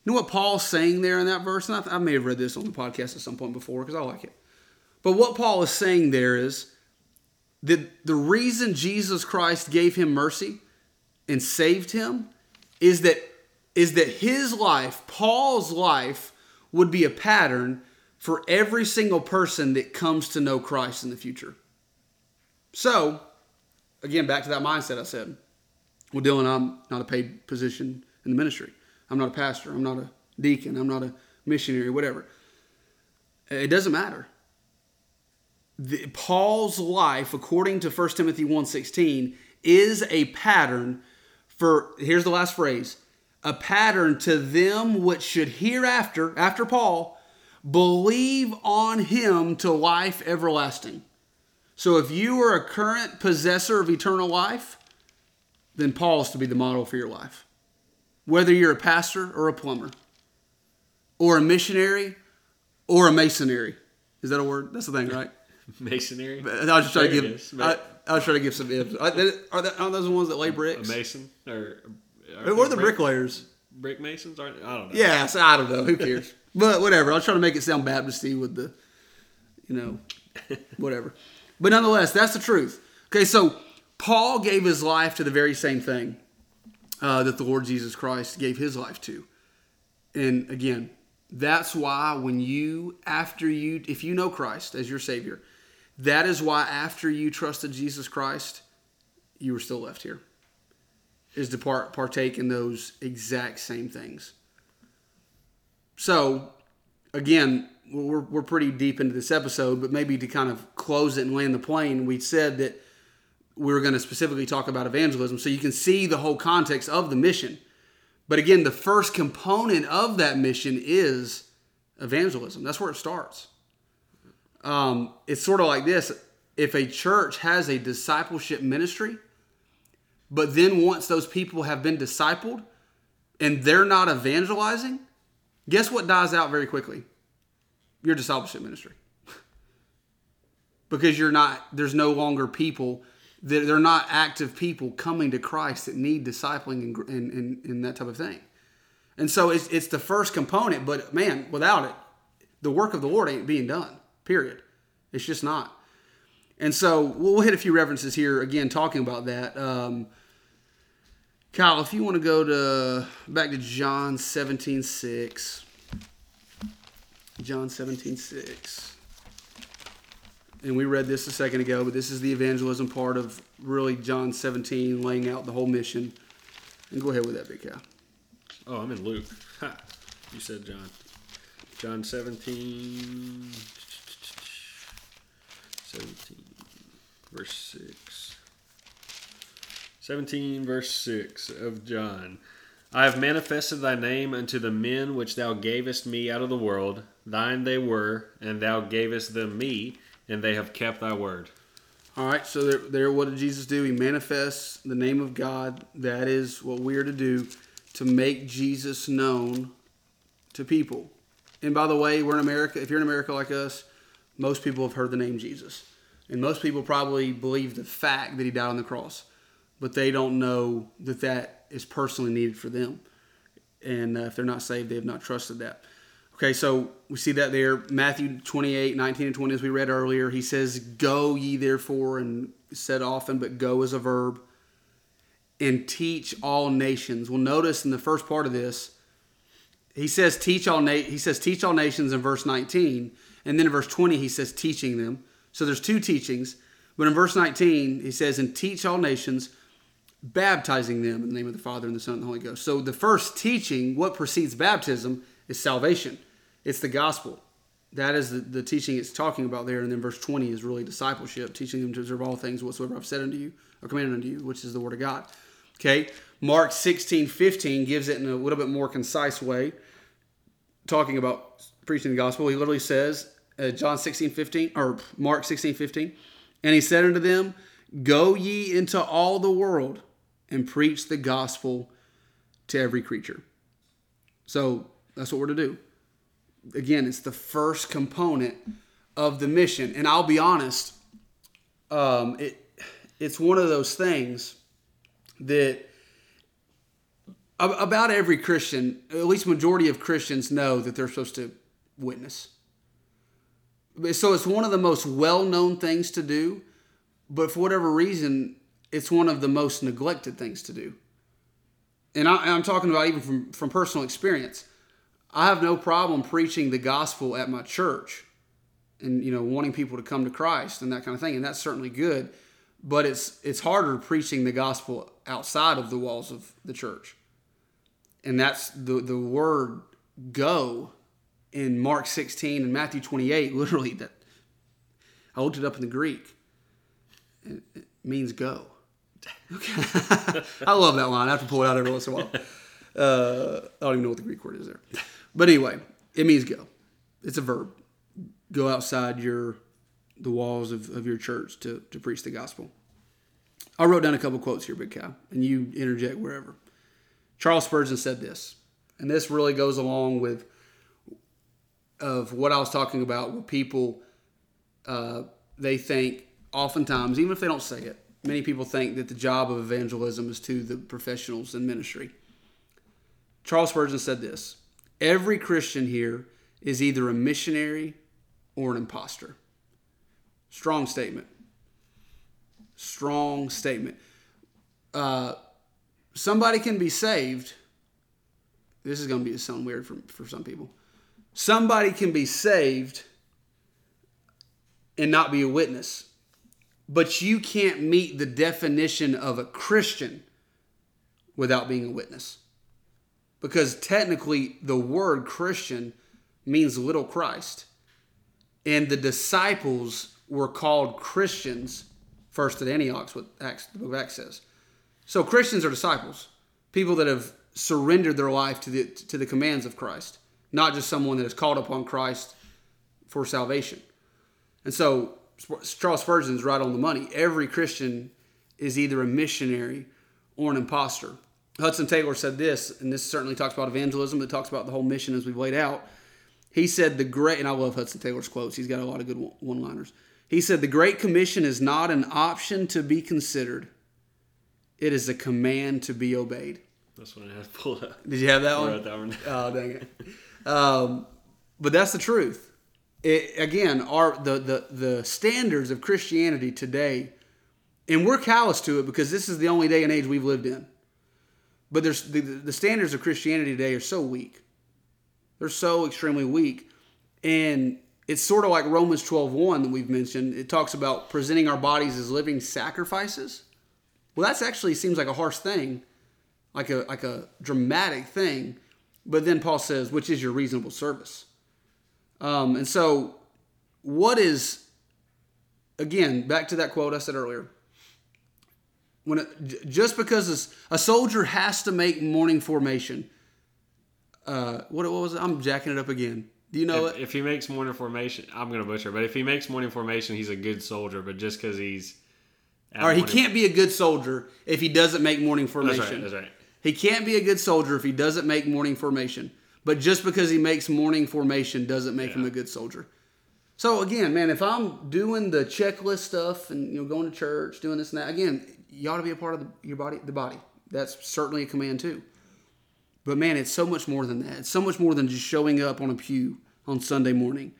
You know what Paul's saying there in that verse? And I, I may have read this on the podcast at some point before because I like it. But what Paul is saying there is that the reason Jesus Christ gave him mercy and saved him is that is that his life, Paul's life, would be a pattern for every single person that comes to know Christ in the future. So, again, back to that mindset I said. Well, Dylan, I'm not a paid position in the ministry. I'm not a pastor. I'm not a deacon. I'm not a missionary, whatever. It doesn't matter. The, Paul's life, according to 1 Timothy 1.16, is a pattern for, here's the last phrase, a pattern to them which should hereafter, after Paul, believe on him to life everlasting. So if you are a current possessor of eternal life, then Paul is to be the model for your life. Whether you're a pastor or a plumber, or a missionary, or a masonry. Is that a word? That's the thing, right? Masonry. I was just trying to give. I, I was trying to give some ifs. Are, that, are, those the ones that lay bricks? A mason or, Or the bricklayers? Brick masons aren't. I don't know. Yeah, so I don't know. Who cares? but whatever. I was trying to make it sound Baptisty with the, you know, whatever. But nonetheless, that's the truth. Okay, so Paul gave his life to the very same thing uh, that the Lord Jesus Christ gave his life to. And again, that's why when you, after you, if you know Christ as your Savior, that is why after you trusted Jesus Christ, you were still left here. Is to part, partake in those exact same things. So, again, we're, we're pretty deep into this episode, but maybe to kind of close it and land the plane, we said that we were going to specifically talk about evangelism so you can see the whole context of the mission. But again, the first component of that mission is evangelism. That's where it starts. Um, it's sort of like this if a church has a discipleship ministry, But then once those people have been discipled and they're not evangelizing, guess what dies out very quickly? Your discipleship ministry. because you're not there's no longer people that they're not active people coming to Christ that need discipling and, and, and, and that type of thing. And so it's, it's the first component, but man, without it, the work of the Lord ain't being done, period. It's just not. And so we'll hit a few references here again, talking about that. Um, Kyle, if you want to go to back to John 17 6. John 17 6 and we read this a second ago, but this is the evangelism part of really John 17, laying out the whole mission. And go ahead with that, Big Cow. Oh, I'm in Luke. Ha. You said John. John 17, 17, verse 6. 17, verse 6 of John. I have manifested thy name unto the men which thou gavest me out of the world. Thine they were, and thou gavest them me and they have kept thy word. All right, so there, there, what did Jesus do? He manifests the name of God. That is what we are to do to make Jesus known to people. And by the way, we're in America. If you're in America like us, most people have heard the name Jesus. And most people probably believe the fact that he died on the cross, but they don't know that that is personally needed for them. And uh, if they're not saved, they have not trusted that. Okay, so we see that there. Matthew 28, 19 and 20, as we read earlier, he says, Go ye therefore, and said often, but go is a verb, and teach all nations. Well, notice in the first part of this, he says teach all na- he says teach all nations in verse 19, and then in verse 20 he says teaching them. So there's two teachings, but in verse 19 he says and teach all nations, baptizing them in the name of the Father and the Son and the Holy Ghost. So the first teaching, what precedes baptism, is salvation. It's the gospel. That is the, the teaching it's talking about there. And then verse 20 is really discipleship, teaching them to observe all things whatsoever I've said unto you or commanded unto you, which is the word of God. Okay. Mark 16, 15 gives it in a little bit more concise way, talking about preaching the gospel. He literally says, uh, John 16, 15, or Mark 16, 15, and he said unto them, Go ye into all the world and preach the gospel to every creature. So that's what we're to do again, it's the first component of the mission. And I'll be honest, um, it it's one of those things that about every Christian, at least majority of Christians know that they're supposed to witness. So it's one of the most well-known things to do, but for whatever reason, it's one of the most neglected things to do. And I, am talking about even from, from personal experience. I have no problem preaching the gospel at my church and you know wanting people to come to Christ and that kind of thing and that's certainly good but it's it's harder preaching the gospel outside of the walls of the church. And that's the the word go in Mark 16 and Matthew 28 literally that I looked it up in the Greek. It, it means go. Okay. I love that line. I have to pull it out every once in a while. Uh, I don't even know what the Greek word is there but anyway, it means go. It's a verb. Go outside your the walls of, of your church to, to preach the gospel. I wrote down a couple quotes here, Big Cow, and you interject wherever. Charles Spurgeon said this, and this really goes along with of what I was talking about, where people uh, they think oftentimes, even if they don't say it, many people think that the job of evangelism is to the professionals in ministry. Charles Spurgeon said this Every Christian here is either a missionary or an impostor. Strong statement. Strong statement. Uh, somebody can be saved. This is going to be sound weird for, for some people. Somebody can be saved and not be a witness, but you can't meet the definition of a Christian without being a witness because technically the word Christian means little Christ. And the disciples were called Christians first at Antioch, what Acts, the book of Acts says. So Christians are disciples, people that have surrendered their life to the, to the commands of Christ, not just someone that is called upon Christ for salvation. And so Charles Spurgeon's right on the money. Every Christian is either a missionary or an imposter. Hudson Taylor said this, and this certainly talks about evangelism. It talks about the whole mission as we've laid out. He said the great, and I love Hudson Taylor's quotes. He's got a lot of good one-liners. He said the Great Commission is not an option to be considered; it is a command to be obeyed. That's what I had pulled up. Did you have that I one? that one. Oh, dang it. Um, but that's the truth. It, again, our the, the the standards of Christianity today, and we're callous to it because this is the only day and age we've lived in. But there's the, the standards of Christianity today are so weak. They're so extremely weak, and it's sort of like Romans 12:1 that we've mentioned. It talks about presenting our bodies as living sacrifices. Well, that's actually seems like a harsh thing, like a like a dramatic thing. But then Paul says, which is your reasonable service. Um, and so, what is, again, back to that quote I said earlier. When it, just because a soldier has to make morning formation, uh, what, what was it? I'm jacking it up again. Do you know if, it? If he makes morning formation, I'm going to butcher, but if he makes morning formation, he's a good soldier. But just because he's. All right, he can't be a good soldier if he doesn't make morning formation. That's right. That's right. He can't be a good soldier if he doesn't make morning formation. But just because he makes morning formation doesn't make yeah. him a good soldier. So again, man, if I'm doing the checklist stuff and you know going to church, doing this and that, again, you ought to be a part of the, your body. The body. That's certainly a command too. But man, it's so much more than that. It's so much more than just showing up on a pew on Sunday morning.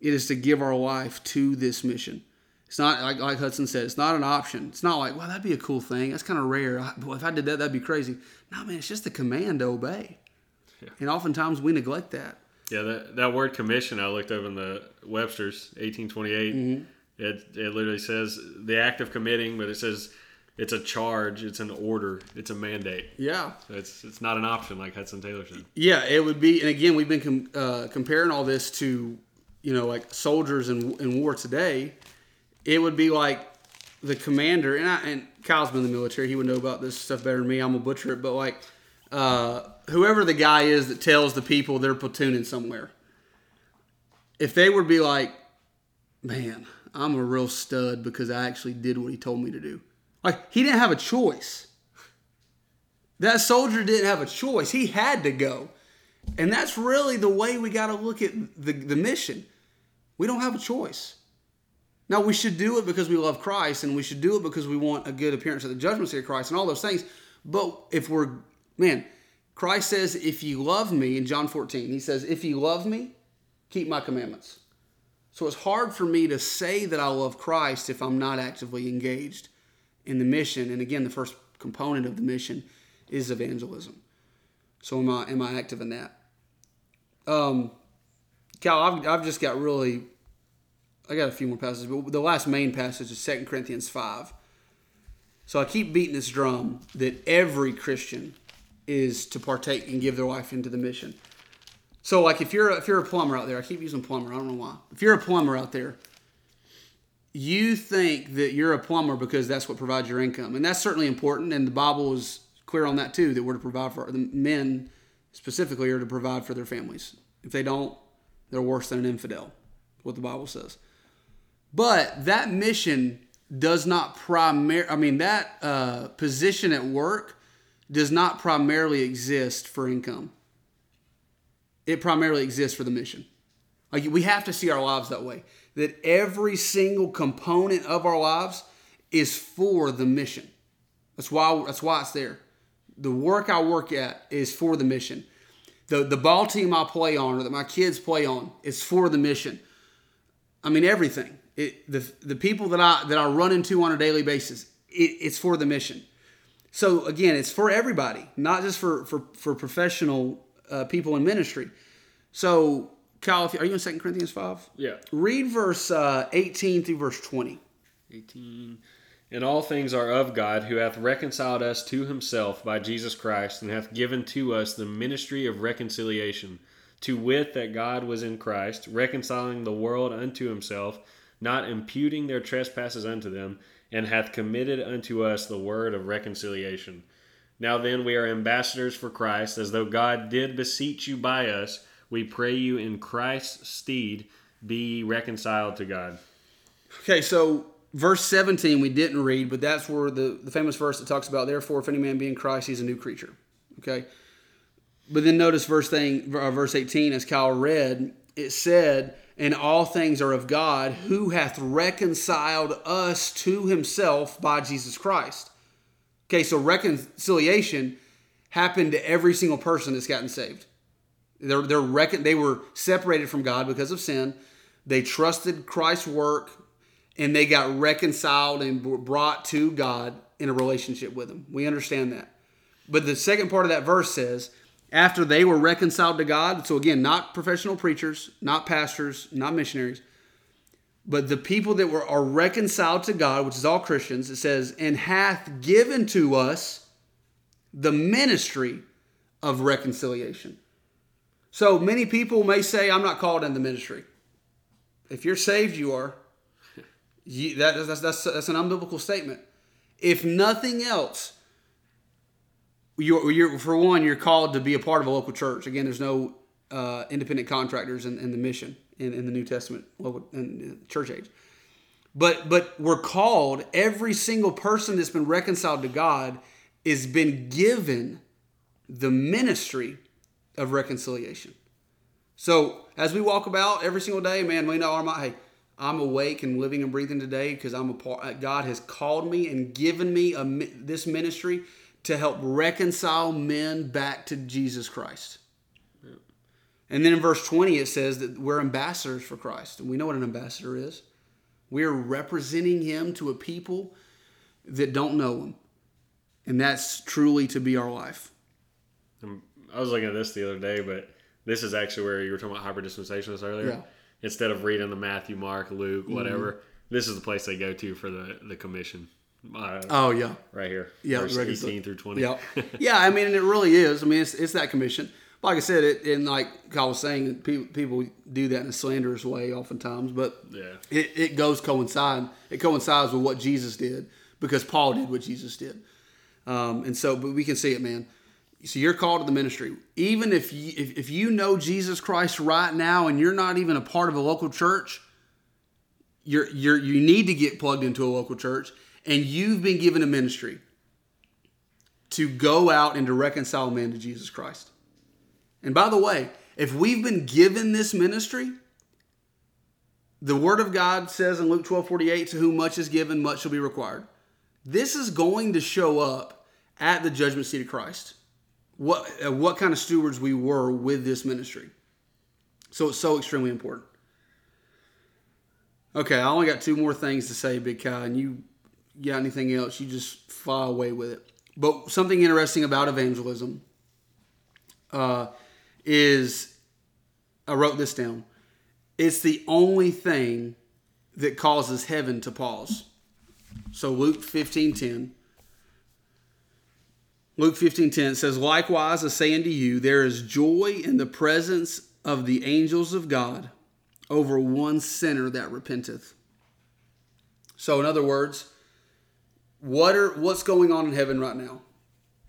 It is to give our life to this mission. It's not like, like Hudson said. It's not an option. It's not like, well, that'd be a cool thing. That's kind of rare. Boy, if I did that, that'd be crazy. No, man, it's just a command to obey. Yeah. And oftentimes we neglect that. Yeah, that, that word commission, I looked up in the Webster's 1828. Mm-hmm. It, it literally says the act of committing, but it says it's a charge, it's an order, it's a mandate. Yeah, so it's it's not an option like Hudson Taylor said. Yeah, it would be. And again, we've been com- uh, comparing all this to you know like soldiers in in war today. It would be like the commander, and I, and Kyle's been in the military. He would know about this stuff better than me. I'm a butcher it, but like uh, whoever the guy is that tells the people they're platooning somewhere, if they would be like, man, I'm a real stud because I actually did what he told me to do. Like, he didn't have a choice. That soldier didn't have a choice. He had to go. And that's really the way we got to look at the, the mission. We don't have a choice. Now, we should do it because we love Christ and we should do it because we want a good appearance at the judgment seat of Christ and all those things. But if we're Man, Christ says, if you love me, in John 14, he says, if you love me, keep my commandments. So it's hard for me to say that I love Christ if I'm not actively engaged in the mission. And again, the first component of the mission is evangelism. So am I, am I active in that? Um, Cal, I've, I've just got really, I got a few more passages, but the last main passage is 2 Corinthians 5. So I keep beating this drum that every Christian is to partake and give their life into the mission. So, like, if you're if you're a plumber out there, I keep using plumber. I don't know why. If you're a plumber out there, you think that you're a plumber because that's what provides your income, and that's certainly important. And the Bible is clear on that too. That we're to provide for the men specifically are to provide for their families. If they don't, they're worse than an infidel. What the Bible says. But that mission does not primary. I mean, that uh, position at work does not primarily exist for income. It primarily exists for the mission. Like we have to see our lives that way. That every single component of our lives is for the mission. That's why that's why it's there. The work I work at is for the mission. The the ball team I play on or that my kids play on is for the mission. I mean everything. It, the the people that I that I run into on a daily basis, it, it's for the mission. So again, it's for everybody, not just for for for professional uh, people in ministry. So, Kyle, if, are you in Second Corinthians five? Yeah. Read verse uh, eighteen through verse twenty. Eighteen. And all things are of God, who hath reconciled us to himself by Jesus Christ, and hath given to us the ministry of reconciliation, to wit, that God was in Christ, reconciling the world unto himself, not imputing their trespasses unto them and hath committed unto us the word of reconciliation. Now then, we are ambassadors for Christ, as though God did beseech you by us. We pray you in Christ's stead, be reconciled to God. Okay, so verse 17 we didn't read, but that's where the, the famous verse that talks about, therefore, if any man be in Christ, he's a new creature. Okay? But then notice verse thing, uh, verse 18, as Kyle read, it said, and all things are of God, who hath reconciled us to himself by Jesus Christ. Okay, so reconciliation happened to every single person that's gotten saved. They're, they're recon- they were separated from God because of sin. They trusted Christ's work and they got reconciled and brought to God in a relationship with Him. We understand that. But the second part of that verse says, after they were reconciled to God, so again, not professional preachers, not pastors, not missionaries, but the people that were are reconciled to God, which is all Christians, it says, and hath given to us the ministry of reconciliation. So many people may say, I'm not called in the ministry. If you're saved, you are. You, that, that's, that's, that's an unbiblical statement. If nothing else, you're, you're, for one, you're called to be a part of a local church. Again, there's no uh, independent contractors in, in, the mission in, in the New Testament local in church age. But but we're called. Every single person that's been reconciled to God is been given the ministry of reconciliation. So as we walk about every single day, man, we know our hey, I'm awake and living and breathing today because I'm a part. Uh, God has called me and given me a, this ministry to help reconcile men back to Jesus Christ. And then in verse 20, it says that we're ambassadors for Christ. And we know what an ambassador is. We are representing him to a people that don't know him. And that's truly to be our life. I was looking at this the other day, but this is actually where you were talking about hyper dispensationalists earlier. Yeah. Instead of reading the Matthew, Mark, Luke, mm-hmm. whatever, mm-hmm. this is the place they go to for the, the commission. Uh, oh yeah, right here. Yeah, verse eighteen through twenty. Yeah, yeah. I mean, it really is. I mean, it's, it's that commission. Like I said, it and like Kyle was saying, people, people do that in a slanderous way oftentimes, but yeah, it, it goes coincide. It coincides with what Jesus did because Paul did what Jesus did, um, and so but we can see it, man. So you're called to the ministry. Even if you, if, if you know Jesus Christ right now and you're not even a part of a local church, you're, you're, you need to get plugged into a local church and you've been given a ministry to go out and to reconcile men to Jesus Christ. And by the way, if we've been given this ministry, the word of God says in Luke 12 48, to whom much is given, much shall be required. This is going to show up at the judgment seat of Christ. What, uh, what kind of stewards we were with this ministry. So it's so extremely important. Okay, I only got two more things to say, Big Kai, and you got anything else, you just fly away with it. But something interesting about evangelism uh, is I wrote this down. It's the only thing that causes heaven to pause. So Luke 15 10. Luke 15 10 says, Likewise, I say unto you, there is joy in the presence of the angels of God over one sinner that repenteth. So, in other words, what are what's going on in heaven right now?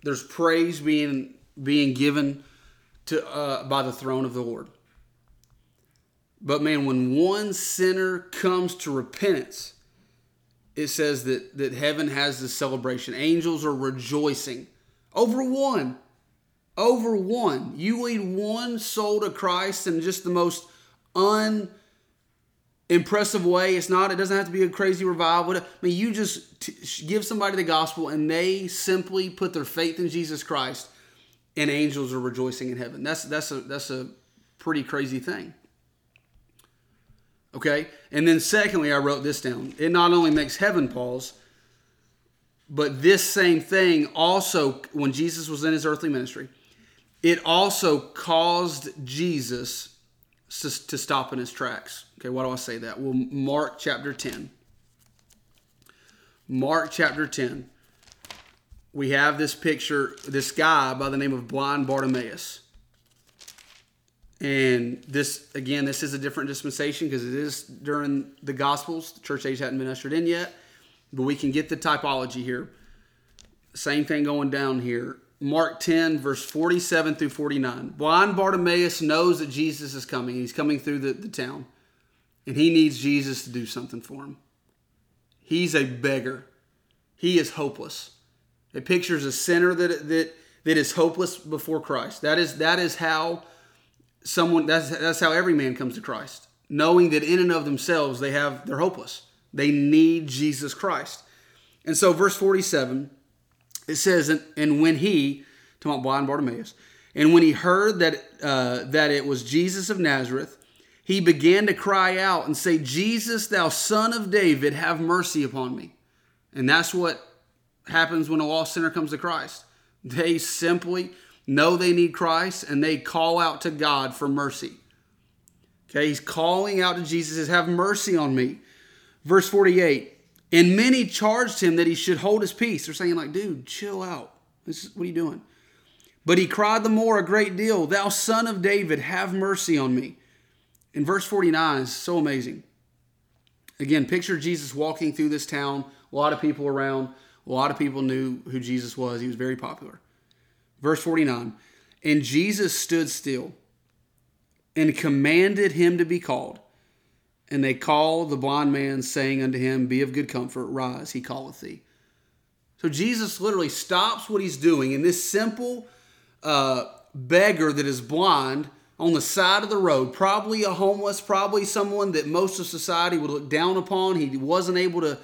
There's praise being being given to uh, by the throne of the Lord. But man, when one sinner comes to repentance, it says that that heaven has this celebration. Angels are rejoicing over one. Over one. You lead one soul to Christ in just the most unimpressive way. It's not, it doesn't have to be a crazy revival. I mean, you just t- give somebody the gospel and they simply put their faith in Jesus Christ and angels are rejoicing in heaven. That's, that's, a, that's a pretty crazy thing. Okay? And then, secondly, I wrote this down. It not only makes heaven pause, but this same thing also, when Jesus was in his earthly ministry, it also caused Jesus to, to stop in his tracks. Okay, why do I say that? Well, Mark chapter 10. Mark chapter 10. We have this picture, this guy by the name of blind Bartimaeus. And this, again, this is a different dispensation because it is during the Gospels. The church age hadn't been ushered in yet, but we can get the typology here. Same thing going down here. Mark 10, verse 47 through 49. Blind Bartimaeus knows that Jesus is coming. He's coming through the, the town. And he needs Jesus to do something for him. He's a beggar. He is hopeless. It pictures a sinner that that that is hopeless before Christ. That is that is how someone that's that's how every man comes to Christ, knowing that in and of themselves they have they're hopeless. They need Jesus Christ. And so verse 47 it says and, and when he talking about blind Bartimaeus and when he heard that uh, that it was Jesus of Nazareth he began to cry out and say Jesus thou son of David have mercy upon me. And that's what happens when a lost sinner comes to Christ. They simply know they need Christ and they call out to God for mercy. Okay, he's calling out to Jesus, says, Have mercy on me. Verse 48 And many charged him that he should hold his peace. They're saying, like, dude, chill out. Is, what are you doing? But he cried the more a great deal, Thou son of David, have mercy on me. In verse 49 is so amazing. Again, picture Jesus walking through this town, a lot of people around. A lot of people knew who Jesus was. He was very popular. Verse 49 And Jesus stood still and commanded him to be called. And they called the blind man, saying unto him, Be of good comfort, rise, he calleth thee. So Jesus literally stops what he's doing, and this simple uh, beggar that is blind on the side of the road, probably a homeless, probably someone that most of society would look down upon. He wasn't able to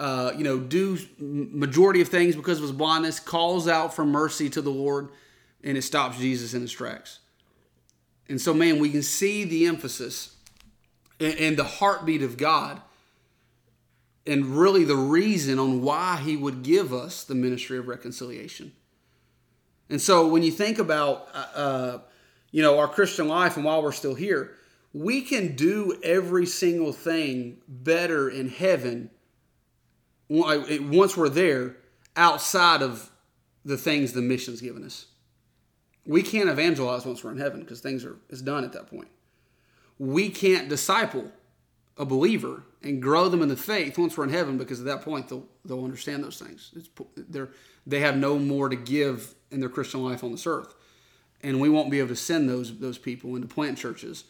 uh, you know, do majority of things because of his blindness, calls out for mercy to the Lord, and it stops Jesus in his tracks. And so, man, we can see the emphasis and, and the heartbeat of God, and really the reason on why He would give us the ministry of reconciliation. And so, when you think about, uh, uh you know, our Christian life and while we're still here, we can do every single thing better in heaven once we're there outside of the things the mission's given us. We can't evangelize once we're in heaven because things are is done at that point. We can't disciple a believer and grow them in the faith once we're in heaven because at that point they'll they'll understand those things. It's, they're they have no more to give in their Christian life on this earth, and we won't be able to send those those people into plant churches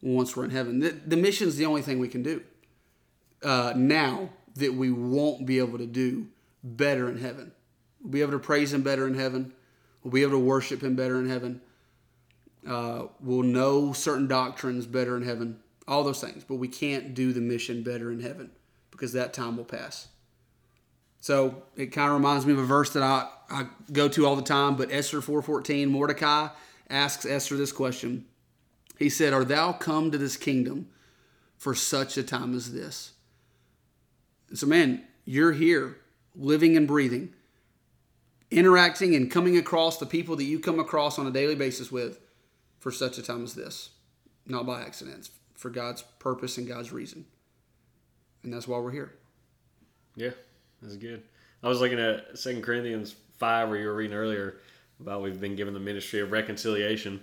once we're in heaven. The, the mission is the only thing we can do uh, now that we won't be able to do better in heaven. We'll be able to praise Him better in heaven. We'll be able to worship Him better in heaven. Uh, we'll know certain doctrines better in heaven. All those things. But we can't do the mission better in heaven because that time will pass. So it kind of reminds me of a verse that I, I go to all the time, but Esther 4.14, Mordecai asks Esther this question. He said, Are thou come to this kingdom for such a time as this? And So, man, you're here living and breathing, interacting and coming across the people that you come across on a daily basis with for such a time as this. Not by accident, for God's purpose and God's reason. And that's why we're here. Yeah, that's good. I was looking at Second Corinthians 5, where you were reading earlier about we've been given the ministry of reconciliation.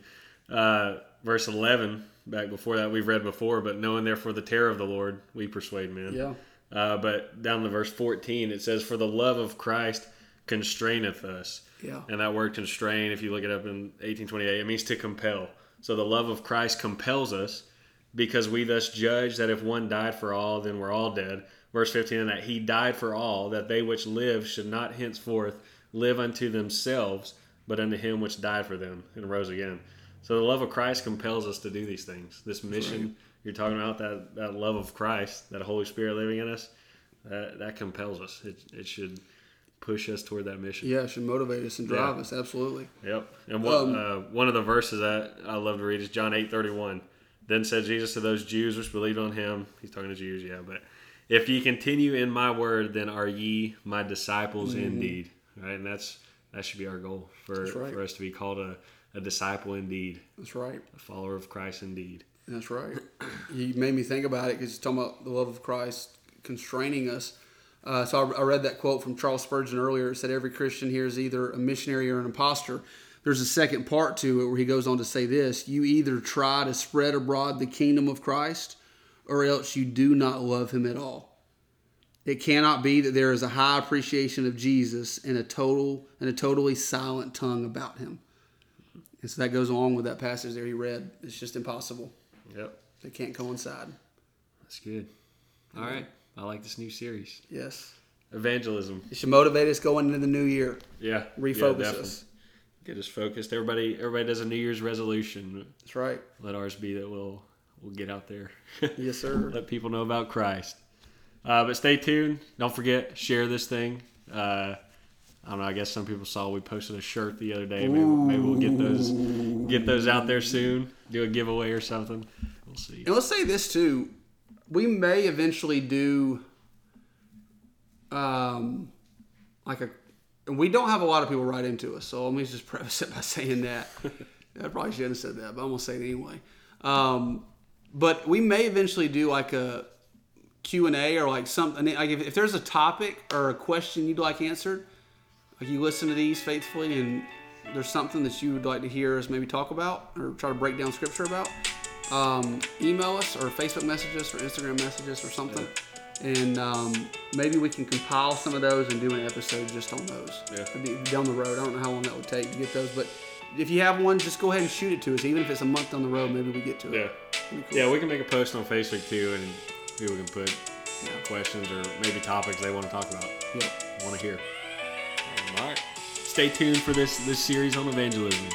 Uh, verse 11, back before that, we've read before, but knowing therefore the terror of the Lord, we persuade men. Yeah. Uh, but down to verse 14, it says, For the love of Christ constraineth us. Yeah. And that word constrain, if you look it up in 1828, it means to compel. So the love of Christ compels us because we thus judge that if one died for all, then we're all dead. Verse 15, and that he died for all, that they which live should not henceforth live unto themselves, but unto him which died for them and rose again. So the love of Christ compels us to do these things. This mission right you're talking about that, that love of Christ, that Holy Spirit living in us, that, that compels us. It, it should push us toward that mission. Yeah, it should motivate us and drive yeah. us. Absolutely. Yep. And what, um, uh, one of the verses that I love to read is John eight thirty one. Then said Jesus to those Jews which believed on him, he's talking to Jews, yeah, but if ye continue in my word, then are ye my disciples mm-hmm. indeed. Right? And that's that should be our goal for, right. for us to be called a, a disciple indeed. That's right. A follower of Christ indeed. That's right. You made me think about it because you're talking about the love of Christ constraining us. Uh, so I, I, read that quote from Charles Spurgeon earlier. It said every Christian here is either a missionary or an impostor. There's a second part to it where he goes on to say this: You either try to spread abroad the kingdom of Christ, or else you do not love him at all. It cannot be that there is a high appreciation of Jesus and a total and a totally silent tongue about him. And so that goes along with that passage there he read. It's just impossible. Yep. They can't coincide. That's good. All right. I like this new series. Yes. Evangelism. It should motivate us going into the new year. Yeah. Refocus yeah, us. Get us focused. Everybody everybody does a New Year's resolution. That's right. Let ours be that we'll we'll get out there. Yes, sir. Let people know about Christ. Uh, but stay tuned. Don't forget, share this thing. Uh, I don't know. I guess some people saw we posted a shirt the other day. Maybe, maybe we'll get those get those out there soon. Do a giveaway or something. We'll see. And let's say this too. We may eventually do um like a and we don't have a lot of people write into us, so let me just preface it by saying that. I probably shouldn't have said that, but I'm gonna say it anyway. Um, but we may eventually do like a Q and A or like something. Like if, if there's a topic or a question you'd like answered, like you listen to these faithfully, and there's something that you would like to hear us maybe talk about or try to break down scripture about, um, email us or Facebook message us or Instagram message us or something. And um, maybe we can compile some of those and do an episode just on those. Yeah. Down the road. I don't know how long that would take to get those, but if you have one, just go ahead and shoot it to us. Even if it's a month down the road, maybe we get to it. Yeah. Cool. Yeah, we can make a post on Facebook too, and people can put Yeah. questions or maybe topics they want to talk about, Yeah. want to hear. All right. Stay tuned for this this series on evangelism.